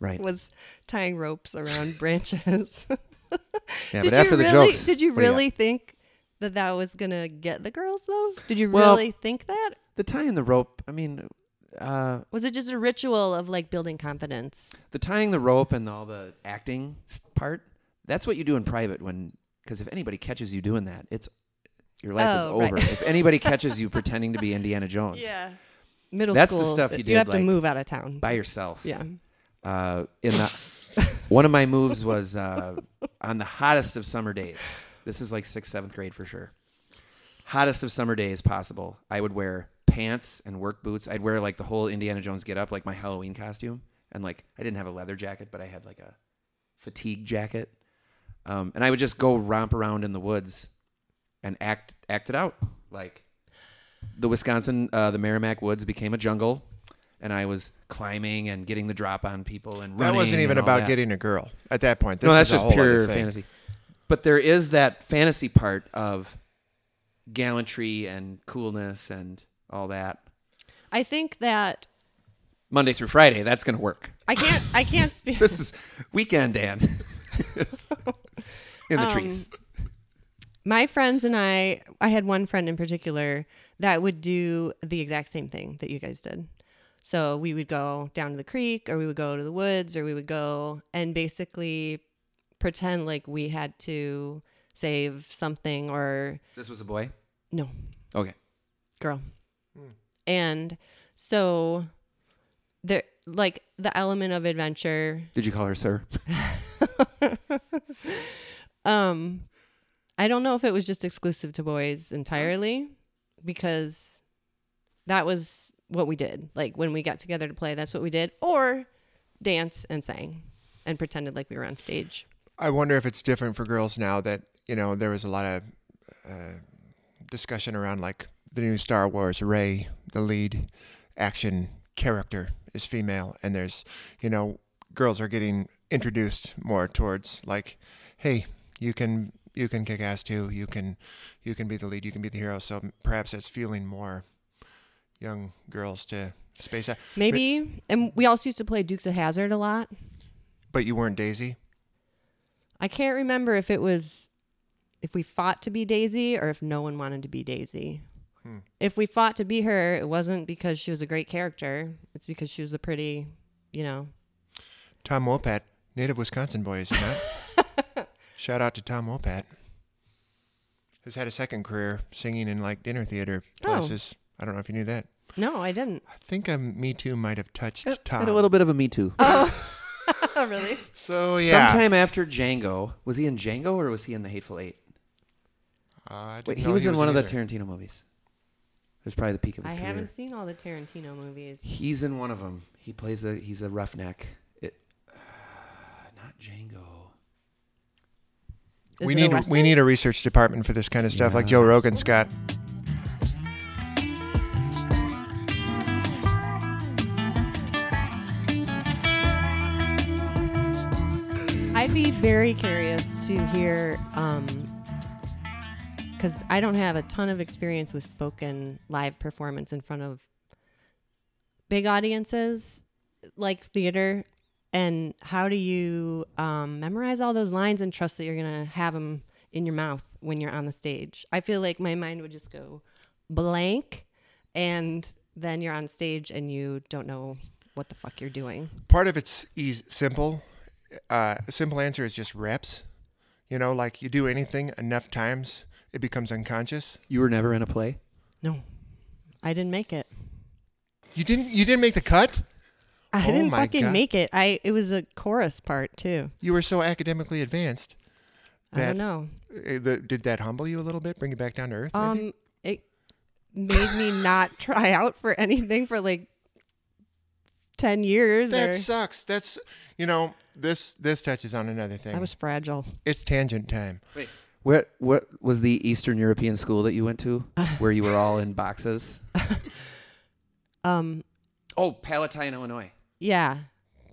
Right. was tying ropes around branches. Yeah, did but after you the jokes. did you what do got? really think that that was gonna get the girls though? Did you Well- really think that? the tying the rope? I mean, uh, Was it just a ritual of like building confidence? the tying the rope and all the acting part. That's what you do in private when, because if anybody catches you doing that, it's your life is Oh, right. over. if anybody catches you pretending to be Indiana Jones Middle That's the stuff you You did, have to move out of town. by yourself, yeah. Uh, in the one of my moves was uh, on the hottest of summer days. This is like sixth, seventh grade for sure. Hottest of summer days possible. I would wear pants and work boots. I'd wear like the whole Indiana Jones get up, like my Halloween costume, and like I didn't have a leather jacket, but I had like a fatigue jacket. Um, and I would just go romp around in the woods and act act it out. Like the Wisconsin, uh, the Merrimac woods became a jungle, and I was climbing and getting the drop on people and that wasn't even about that. getting a girl at that point. This no, that's is a just whole pure fantasy. But there is that fantasy part of gallantry and coolness and all that. I think that Monday through Friday, that's going to work. I can't. I can't speak. This is weekend, Dan. In the Um, trees. my friends and I, I had one friend in particular that would do the exact same thing that you guys did. So we would go down to the creek or we would go to the woods or we would go and basically pretend like we had to save something or This was a boy. no, Okay. girl. And so there like the element of adventure Did you call her sir? Um, I don't know if it was just exclusive to boys entirely because that was what we did. Like when we got together to play, that's what we did, or dance and sang and pretended like we were on stage. I wonder if it's different for girls now that you know there was a lot of uh, discussion around like the new Star Wars. Rey, the lead action character, is female, and there's you know girls are getting introduced more towards like, hey, you can you can kick ass too. You can you can be the lead. You can be the hero. So perhaps it's fueling more young girls to space out. Maybe, and we also used to play Dukes of Hazzard a lot. But you weren't Daisy. I can't remember if it was if we fought to be Daisy or if no one wanted to be Daisy. Hmm. If we fought to be her, it wasn't because she was a great character. It's because she was a pretty, you know, Tom Wopat, native Wisconsin boy, is he not? Shout out to Tom Wopat. Has had a second career singing in like dinner theater Oh. places. I don't know if you knew that. No, I didn't. I think a Me Too might have touched Tom. Had a little bit of a Me Too. Oh, really? So yeah. Sometime after Django, was he in Django or was he in The Hateful Eight? Uh, I didn't Wait, he know was in one of the either. Tarantino movies. It was probably the peak of his I career. haven't seen all the Tarantino movies. He's in one of them. He plays a he's a roughneck. It, uh, not Django. Is we need we need a research department for this kind of stuff, like Joe Rogan's got. I'd be very curious to hear, um, because I don't have a ton of experience with spoken live performance in front of big audiences like theater. And how do you um, memorize all those lines and trust that you're going to have them in your mouth when you're on the stage? I feel like my mind would just go blank, and then you're on stage and you don't know what the fuck you're doing. Part of it's easy, simple. Uh, a simple answer is just reps. You know, like you do anything enough times, it becomes unconscious. You were never in a play. No, I didn't make it. You didn't. You didn't make the cut. I Oh didn't my fucking God. make it. I it was a chorus part too. You were so academically advanced. I don't know. uh, the, did that humble you a little bit? Bring you back down to earth? Maybe? Um, it made me not try out for anything for like ten years. that or, sucks. That's you know this this touches on another thing. I was fragile. it's tangent time. Wait. What what was the Eastern European school that you went to, where you were all in boxes? Um, Oh, Palatine, Illinois. Yeah,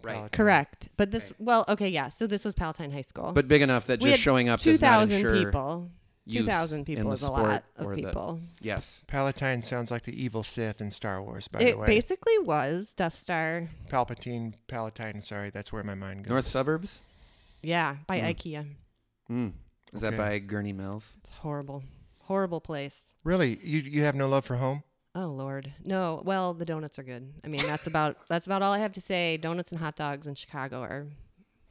Right. Palatine. correct. But this, well, okay, yeah. So this was Palatine High School. But big enough that we just had showing up two does not thousand ensure people. use Two thousand in people the is a sport lot or of the- people. Yes. Palatine sounds like the evil Sith in Star Wars. By It the way, It basically was Death Star. Palpatine, Palatine. Sorry, that's where my mind goes. North suburbs. Yeah, by Hmm. IKEA. Mm. Is that Okay. by Gurnee Mills? It's horrible, horrible place. Really, you you have no love for home? Oh Lord, no. Well, the donuts are good. I mean, that's about that's about all I have to say. Donuts and hot dogs in Chicago are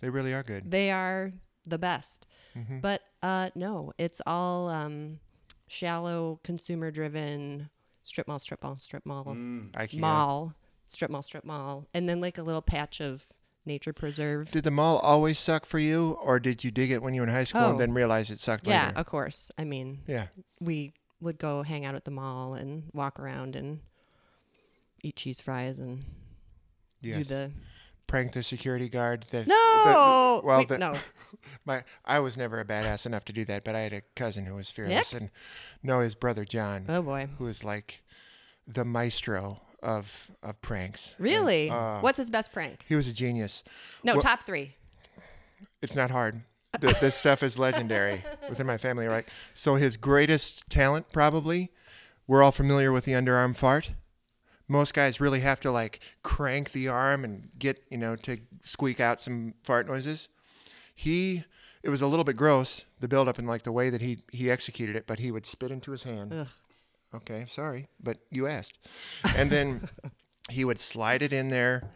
They really are good. they are the best. Mhm. But uh, no, it's all um, shallow, consumer driven strip mall, strip mall, strip mall, Mm. Mall, strip mall, strip mall, and then like a little patch of nature preserve. Did the mall always suck for you, or did you dig it when you were in high school Oh. and then realize it sucked Yeah, later? of course. I mean, Yeah. we would go hang out at the mall and walk around and eat cheese fries and do the Prank the security guard. That no. the- well, Wait, the- no. My I was never a badass enough to do that, but I had a cousin who was fearless, and no, his brother John, Oh boy. who was like the maestro of of pranks. And, Really? uh, What's his best prank? He was a genius. No, Well- top three. It's not hard. Th- this stuff is legendary within my family, right? So his greatest talent, probably, we're all familiar with the underarm fart. Most guys really have to like crank the arm and get you know to squeak out some fart noises. He, it was a little bit gross the buildup and like the way that he he executed it, but he would spit into his hand. Ugh. Okay, sorry, but you asked, and then he would slide it in there,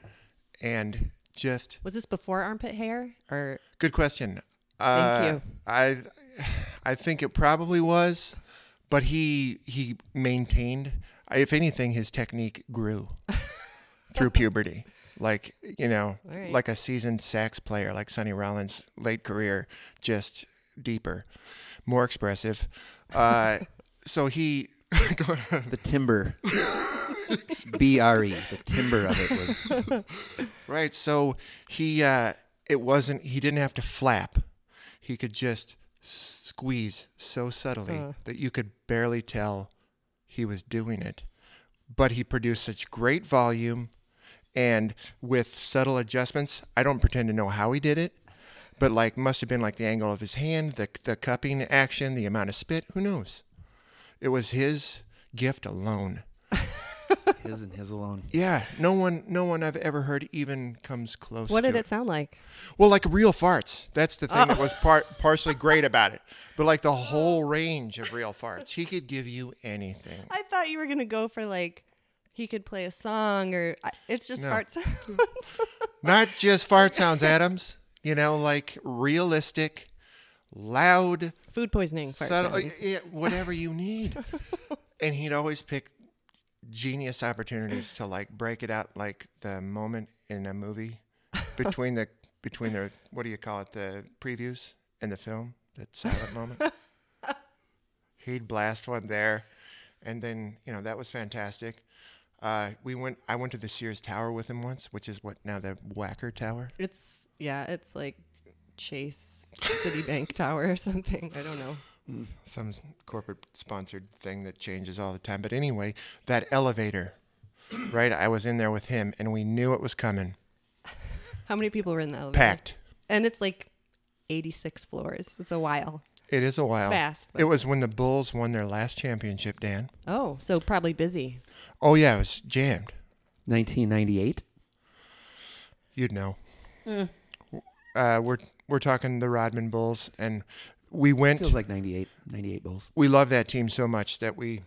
and just Was this before armpit hair or Good question. Thank Uh, you. I I think it probably was, but he he maintained. If anything, his technique grew through puberty. Like you know, All right. like a seasoned sax player, like Sonny Rollins' late career, just deeper, more expressive. Uh, so he. The timbre. B R E. The timbre of it was. Right. So he uh it wasn't he didn't have to flap. He could just squeeze so subtly Uh. that you could barely tell he was doing it. But he produced such great volume and with subtle adjustments. I don't pretend to know how he did it, but like must have been like the angle of his hand, the the cupping action, the amount of spit, who knows. It was his gift alone. His and his alone. Yeah, no one no one I've ever heard even comes close what to did it sound like? Well, like real farts. That's the thing that Oh. was part partially great about it. But like the whole range of real farts, he could give you anything. I thought you were gonna go for like he could play a song or it's just No. fart sounds. Not just fart sounds, Adams. You know, like realistic, loud, Food poisoning. Fart subtle, sounds. yeah, whatever you need. and he'd always pick genius opportunities to like break it out like the moment in a movie between the between the what do you call it the previews and the film that silent moment. He'd blast one there, and then you know that was fantastic. Uh, we went. I went to the Sears Tower with him once, which is what now the Wacker Tower. It's yeah, it's like Chase Citibank Tower or something. I don't know. Some corporate sponsored thing that changes all the time. But anyway, that elevator, right? I was in there with him, and we knew it was coming. How many people were in the elevator? Packed. And it's like 86 floors. It's a while. It is a while. fast, It was when the Bulls won their last championship, Dan. Oh, so probably busy. Oh yeah, it was jammed. 1998. You'd know. Uh, we're we're talking the Rodman Bulls, and we went. It feels like 98. 98 Bulls. we love that team so much that we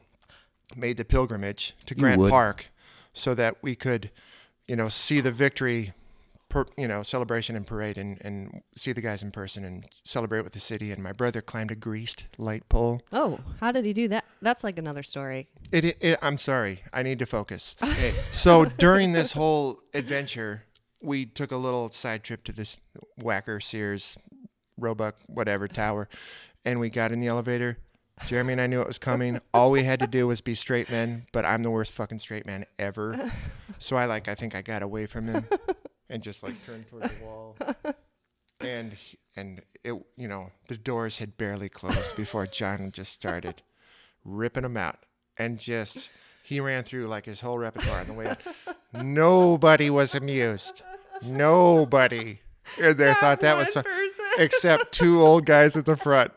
made the pilgrimage to You Grant would. Park so that we could, you know, see the victory, per, you know, celebration and parade and, and see the guys in person and celebrate with the city. And my brother climbed a greased light pole. Oh, how did he do that? That's like another story. It, it, it I'm sorry. I need to focus. so during this whole adventure, we took a little side trip to this Wacker, Sears, Roebuck, whatever tower, and we got in the elevator. Jeremy and I knew it was coming. All we had to do was be straight men, but I'm the worst fucking straight man ever. So I like I think I got away from him and just like turned towards the wall. And and it you know, the doors had barely closed before John just started ripping them out and just he ran through like his whole repertoire on the way out. Nobody was amused. Nobody in there thought that was fun, except two old guys at the front.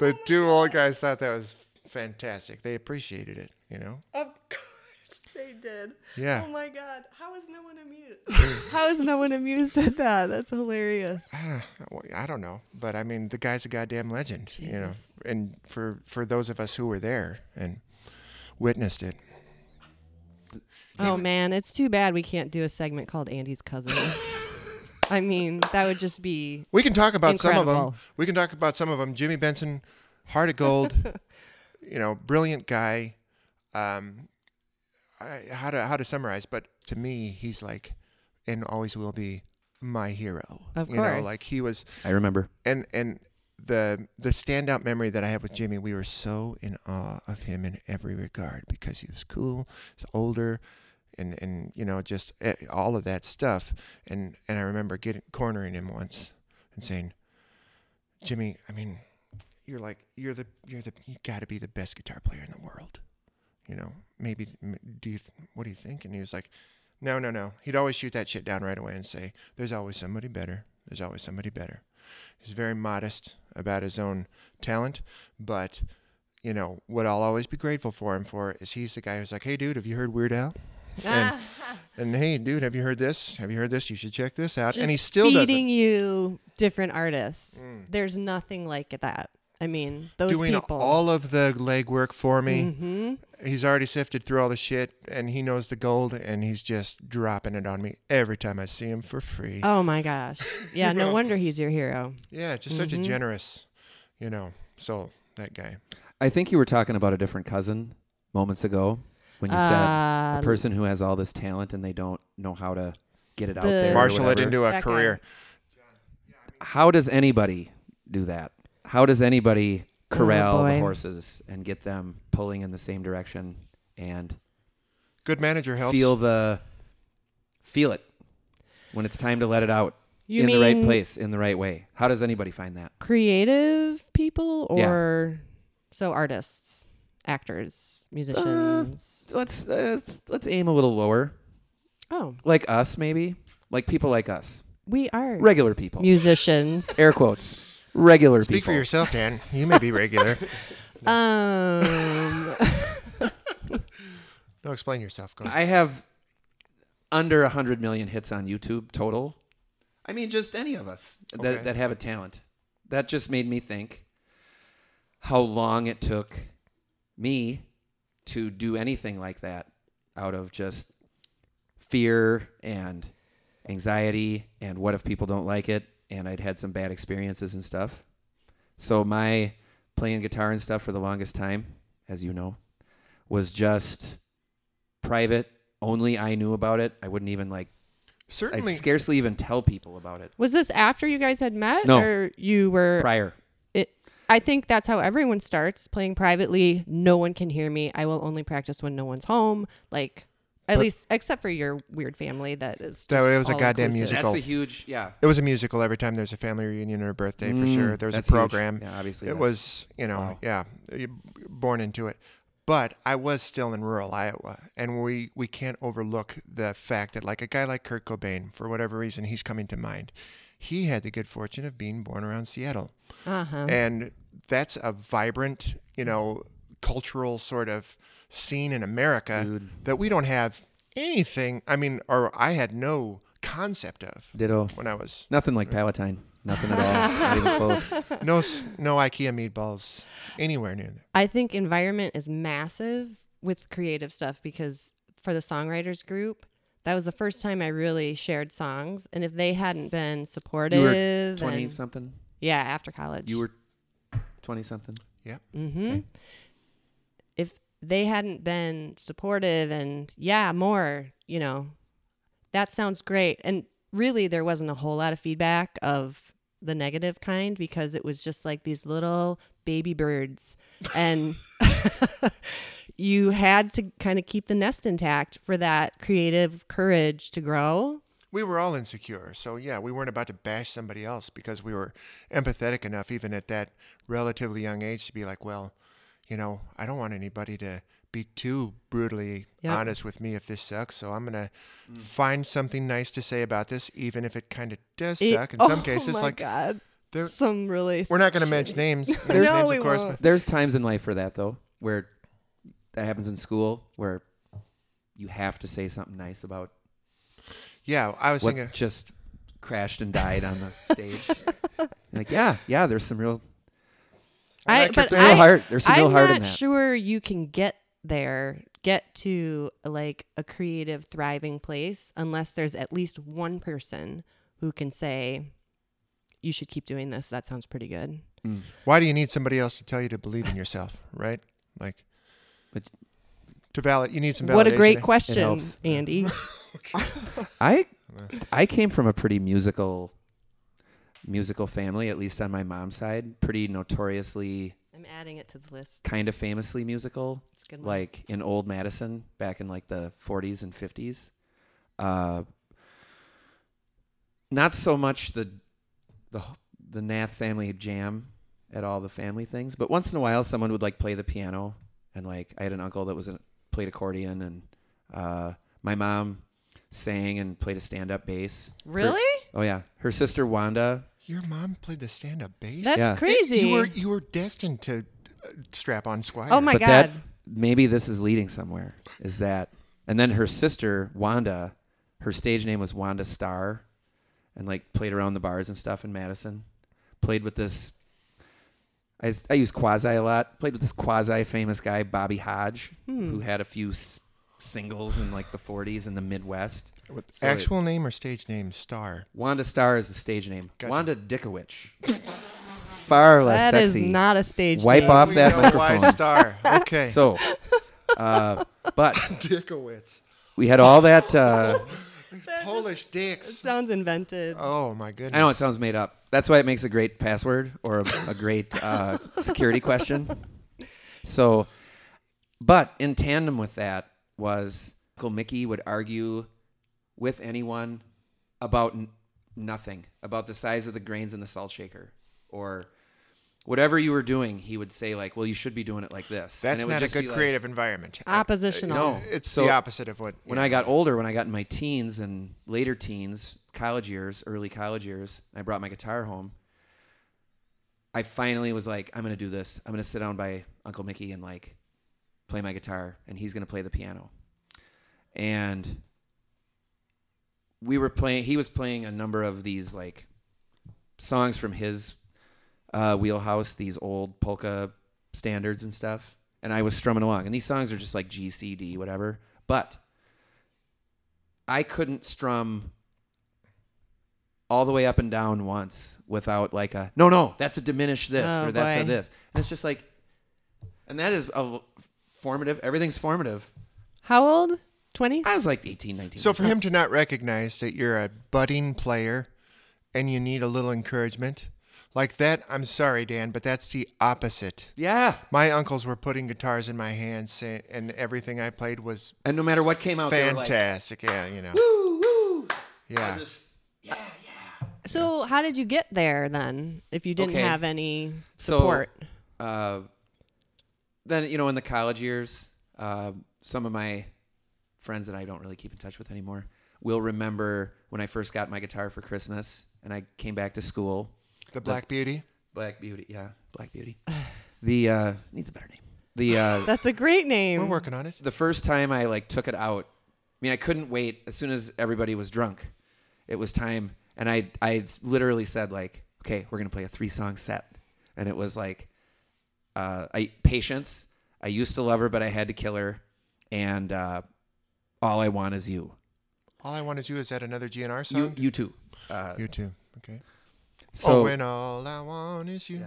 The two old guys thought that was fantastic. They appreciated it, you know. Of course they did. Yeah. Oh my god, how is no one amused? how is no one amused at that? That's hilarious. I don't, well, I don't know, but I mean, the guy's a goddamn legend, you know. And for for those of us who were there and witnessed it, Oh man, it's too bad we can't do a segment called Andy's Cousins. I mean, that would just be We can talk about some of them. We can talk about some of them. Jimmy Benson, heart of gold, you know, brilliant guy. Um, I, how to how to summarize? But to me, he's like, and always will be my hero. Of you know, course. like he was, I remember. and and the the standout memory that I have with Jimmy, we were so in awe of him in every regard because he was cool, he's older, and and you know just eh, all of that stuff. And and I remember getting cornering him once and saying, Jimmy, I mean, you're like you're the you're the you got to be the best guitar player in the world. You know, maybe do you what do you think? And he was like, no, no, no. He'd always shoot that shit down right away and say, there's always somebody better. There's always somebody better. He's very modest about his own talent, but you know what I'll always be grateful for him for is he's the guy who's like, "Hey, dude, have you heard Weird Al?" And, and hey, dude, have you heard this? Have you heard this? You should check this out. and he just still does feeding you different artists. There's nothing like that. I mean, those Doing people. all of the legwork for me. hmm He's already sifted through all the shit, and he knows the gold, and he's just dropping it on me every time I see him for free. Oh my gosh. Yeah, no wonder he's your hero. Yeah, just such a Mhm. generous, you know, soul. That guy. I think you were talking about a different cousin moments ago when you said Uh, a person who has all this talent and they don't know how to get it out The- there. or Marshal it whatever. into a That guy. career. How does anybody do that? How does anybody corral the boy. horses and get them pulling in the same direction and Good manager helps. feel the feel it when it's time to let it out you in mean the right place in the right way? How does anybody find that? creative people Yeah. or so artists, actors, musicians? Let's let's let's aim a little lower, oh, like us maybe, like people like us, we are regular people. musicians. Air quotes, regular Speak people. Speak for yourself, Dan. You may be regular. um, no, explain yourself. Go. I have under a hundred million hits on YouTube total. I mean, just any of us Okay. that, that have a talent. That just made me think how long it took me to do anything like that out of just fear and anxiety and what if people don't like it and I'd had some bad experiences and stuff. So my playing guitar and stuff for the longest time, as you know, was just private. Only I knew about it. I wouldn't even like. Certainly, I'd scarcely even tell people about it Was this after you guys had met? No. Or you were prior. It I think that's how everyone starts playing privately. No one can hear me. I will only practice when no one's home. Like at But- least except for your weird family that is That- it was a goddamn inclusive. musical. That's a huge yeah. it was a musical every time there's a family reunion or a birthday for Mm, sure. There was a that's huge. program. Yeah, obviously it was you know Wow. yeah you- born into it but i was still in rural iowa and we we can't overlook the fact that like a guy like kurt cobain for whatever reason he's coming to mind he had the good fortune of being born around seattle Uh-huh. and that's a vibrant you know cultural sort of scene in america Dude. that we don't have anything i mean or i had no concept of Ditto. when i was Nothing like Palatine. Nothing at all. Not even close. no no ikea meatballs anywhere near there I think environment is massive with creative stuff because for the songwriters group, that was the first time I really shared songs. And if they hadn't been supportive, You were twenty and- something. yeah, after college, You were twenty something. Mm-hmm. If they hadn't been supportive and yeah, more, you know, that sounds great. And really, there wasn't a whole lot of feedback of the negative kind because it was just like these little baby birds, and you had to kind of keep the nest intact for that creative courage to grow. We were all insecure. So yeah, we weren't about to bash somebody else because we were empathetic enough, even at that relatively young age, to be like, well, you know, I don't want anybody to be too brutally Yep. honest with me if this sucks. So I'm gonna mm. find something nice to say about this, even if it kind of does It- suck. In some oh cases, my like God, there- some really. we're not gonna shitty- mention names, mention No, names we of course, won't. but There's times in life for that though, where that happens in school, where you have to say something nice about yeah, I was what thinking. just crashed and died on the stage. like, yeah, yeah, there's some real, I, could but say- real I, heart. There's some I'm real heart not in that. sure you can get there, get to like a creative, thriving place unless there's at least one person who can say, "You should keep doing this. That sounds pretty good." Mm. Why do you need somebody else to tell you to believe in yourself, right? Like, It's- to valid, you need some validation. What a great question, helps. Andy. I I came from a pretty musical musical family, at least on my mom's side. Pretty notoriously, I'm adding it to the list. kind of famously musical. It's a good. one. like in old Madison back in like the 40s and 50s. Uh, not so much the the the Nath family jam at all the family things, but once in a while someone would like play the piano and like I had an uncle that was a, played accordion and uh, my mom sang and played a stand up bass. Her- really? oh yeah, her sister Wanda. Your mom played the stand-up bass. That's Yeah. crazy. You were you were destined to uh, strap on Squier. oh my but god. that maybe this is leading somewhere. Is that and then her sister Wanda, her stage name was Wanda Starr, and like played around the bars and stuff in Madison. Played with this. I, I use quasi a lot. Played with this quasi famous guy Bobby Hodge, Hmm. who had a few s- singles in like the 40s in the Midwest. With So it- actual name or stage name? Star. Wanda Star is the stage name. Gotcha. Wanda Dickowich. Far less That is sexy. not a stage. Name. Wipe name. off We that know why microphone. Star. Okay. So, uh, but Dickowitz. we had all that. Uh, Polish dicks. It dicks. sounds invented. Oh my goodness. I know it sounds made up. That's why it makes a great password or a, a great uh, security question. So, but in tandem with that was Uncle Mickey would argue with anyone about n- nothing, about the size of the grains in the salt shaker or whatever you were doing. He would say like, "Well, you should be doing it like this." And That's it would not a good be like- creative environment. Oppositional. No, It's So- the opposite of what. when yeah. I got older, when I got in my teens and later teens, college years, early college years, I brought my guitar home. I finally was like, I'm gonna do this. I'm gonna sit down by Uncle Mickey and like play my guitar, and he's gonna play the piano. And we were playing. He was playing a number of these like songs from his uh, wheelhouse, these old polka standards and stuff. And I was strumming along, and these songs are just like G, C, D, whatever. But I couldn't strum all the way up and down once without like a no, no, that's a diminished this Oh, or that's a this, and it's just like, and that is a formative. Everything's formative. How old? 20s? I was like 18, 19. So for him to not recognize that you're a budding player and you need a little encouragement, like that, I'm sorry, Dan, but that's the opposite. yeah. My uncles were putting guitars in my hands, and everything I played was And no matter what came out, they were like, fantastic. yeah, you know. woo, woo. Yeah. I just, yeah, yeah. so how did you get there then if you didn't Okay. have any So- support? uh, then you know in the college years uh, some of my friends that i don't really keep in touch with anymore will remember when i first got my guitar for christmas and i came back to school The Black Beauty. black beauty yeah black beauty the uh, needs a better name the uh, That's a great name. We're working on it. the first time i like took it out i mean i couldn't wait as soon as everybody was drunk it was time and i i literally said like okay we're gonna play a three song set and it was like uh i patience i used to love her but i had to kill her and uh all i want is you All I want is you. Is that another GNR you song? U2 uh U2. Okay. so oh, and all I want is you. Yeah.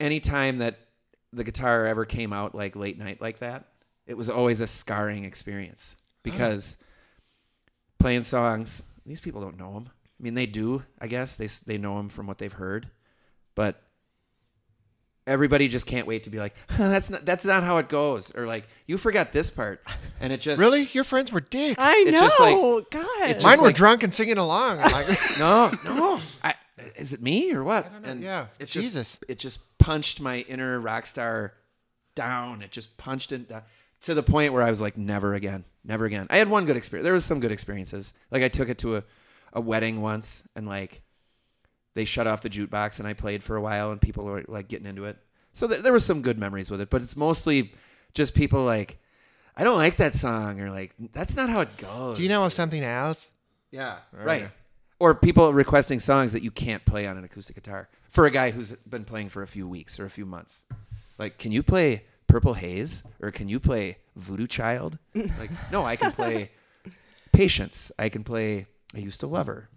Anytime that the guitar ever came out like late night like that, it was always a scarring experience because playing songs. These people don't know them. I mean, they do. I guess they they know them from what they've heard, but everybody just can't wait to be like, "That's not that's not how it goes," or like, "You forgot this part," and it just Really? Your friends were dicks. I It's know. just like- God. it Mine were like- drunk and singing along. Like, no, no. I, is it me or what? know. And Yeah, it's Jesus. Just, it just punched my inner rock star down. It just punched it down to the point where I was like, never again, never again. I had one good experience. There was some good experiences. Like I took it to a, a wedding once, and like they shut off the jukebox, and I played for a while, and people were like getting into it. So th- there was some good memories with it, but it's mostly just people like. I don't like that song, or like that's not how it goes. Do you know of something else? Yeah, Oh, right. Or people requesting songs that you can't play on an acoustic guitar for a guy who's been playing for a few weeks or a few months. Like, can you play Purple Haze or can you play Voodoo Child? Like, no, I can play Patience. I can play I Used to Love Her.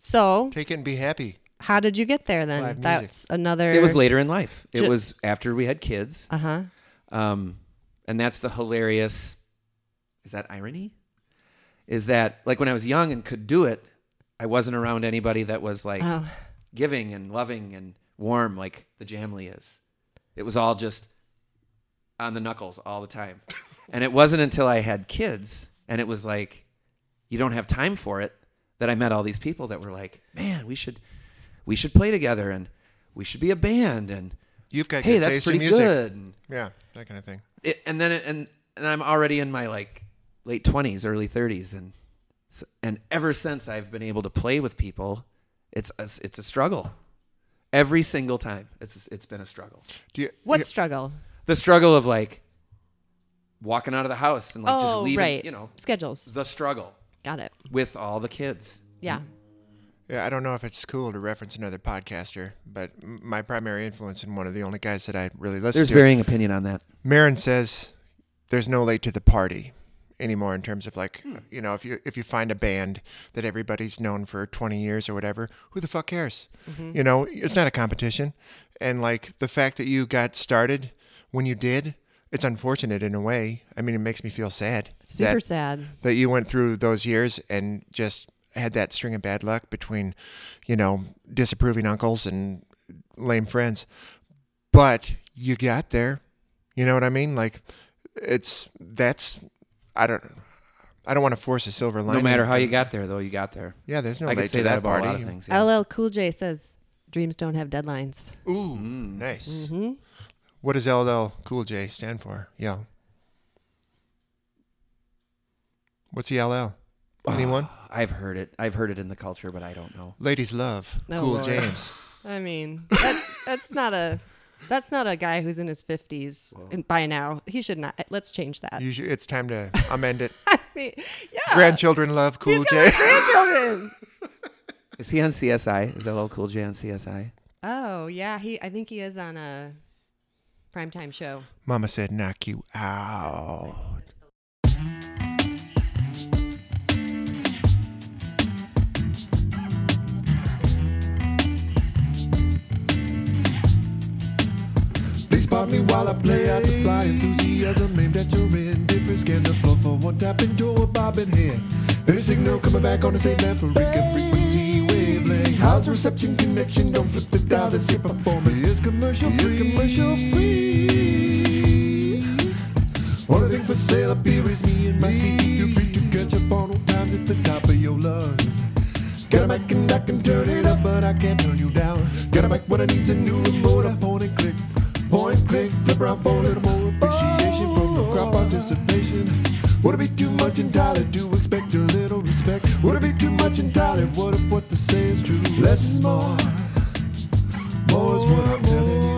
so Take it and be happy. how did you get there then? Live music. That's another. It was later in life. It Ju- was after we had kids. Uh huh. Um, and that's the hilarious. Is that irony? Is that like when I was young and could do it, I wasn't around anybody that was like Oh. giving and loving and warm like the Jamley is. It was all just on the knuckles all the time. and it wasn't until I had kids and it was like you don't have time for it that I met all these people that were like, "Man, we should we should play together and we should be a band and You've got hey, good that's taste in pretty music. good." And, Yeah, that kind of thing. it, and then it, and and I'm already in my like late 20s, early 30s and and ever since I've been able to play with people, it's a, it's a struggle. Every single time. It's it's been a struggle. Do you, What you- struggle? The struggle of like walking out of the house and like just oh, leaving, right. you know, Schedules. the struggle Got it. with all the kids. Yeah. Yeah, I don't know if it's cool to reference another podcaster, but m- my primary influence and one of the only guys that I really listen to There's to, varying opinion on that. Maron says there's no late to the party anymore in terms of like Hmm. you know if you if you find a band that everybody's known for 20 years or whatever who the fuck cares Mm-hmm. you know it's not a competition and like the fact that you got started when you did it's unfortunate in a way i mean it makes me feel sad Super that, sad. that you went through those years and just had that string of bad luck between you know disapproving uncles and lame friends but you got there you know what i mean like it's that's i don't i don't want to force a silver lining No matter how you got there, though, you got there. yeah there's no I late could say to that that about party a lot of things. yeah. LL Cool J says dreams don't have deadlines. ooh Mm. nice hmm what does ll cool j stand for yeah what's the ll anyone I've heard it. I've heard it in the culture, but I don't know. ladies love Oh, cool Lord. james I mean, that, that's not a that's not a guy who's in his fifties and by now. He should not. Let's change that. you should, it's time to amend it I mean, yeah. grandchildren love cool He's j got grandchildren. Is he on CSI? Is LL Cool J on CSI? oh yeah, he. I think he is on a primetime show. mama said knock you out Please spot me while I play. I supply enthusiasm aimed at your indifference. Scan the floor for one tap into a bobbing head. Any signal coming back on the same maverick frequency wavelength. How's the reception connection? Don't flip the dial. This here performance is commercial free. Is commercial free. Only thing for sale up here is me and my CD. Feel free to catch up on old times at the top of your lungs. Got a mic and I can turn it up, but I can't turn you down. Got a mic, what I need's a new remote. I point and click, point click, flip around for a little more appreciation from the crowd participation. Would it be too much entirely to expect a little respect? Would it be too much entirely? What if what they say is true? Less is more. More is what I'm telling you.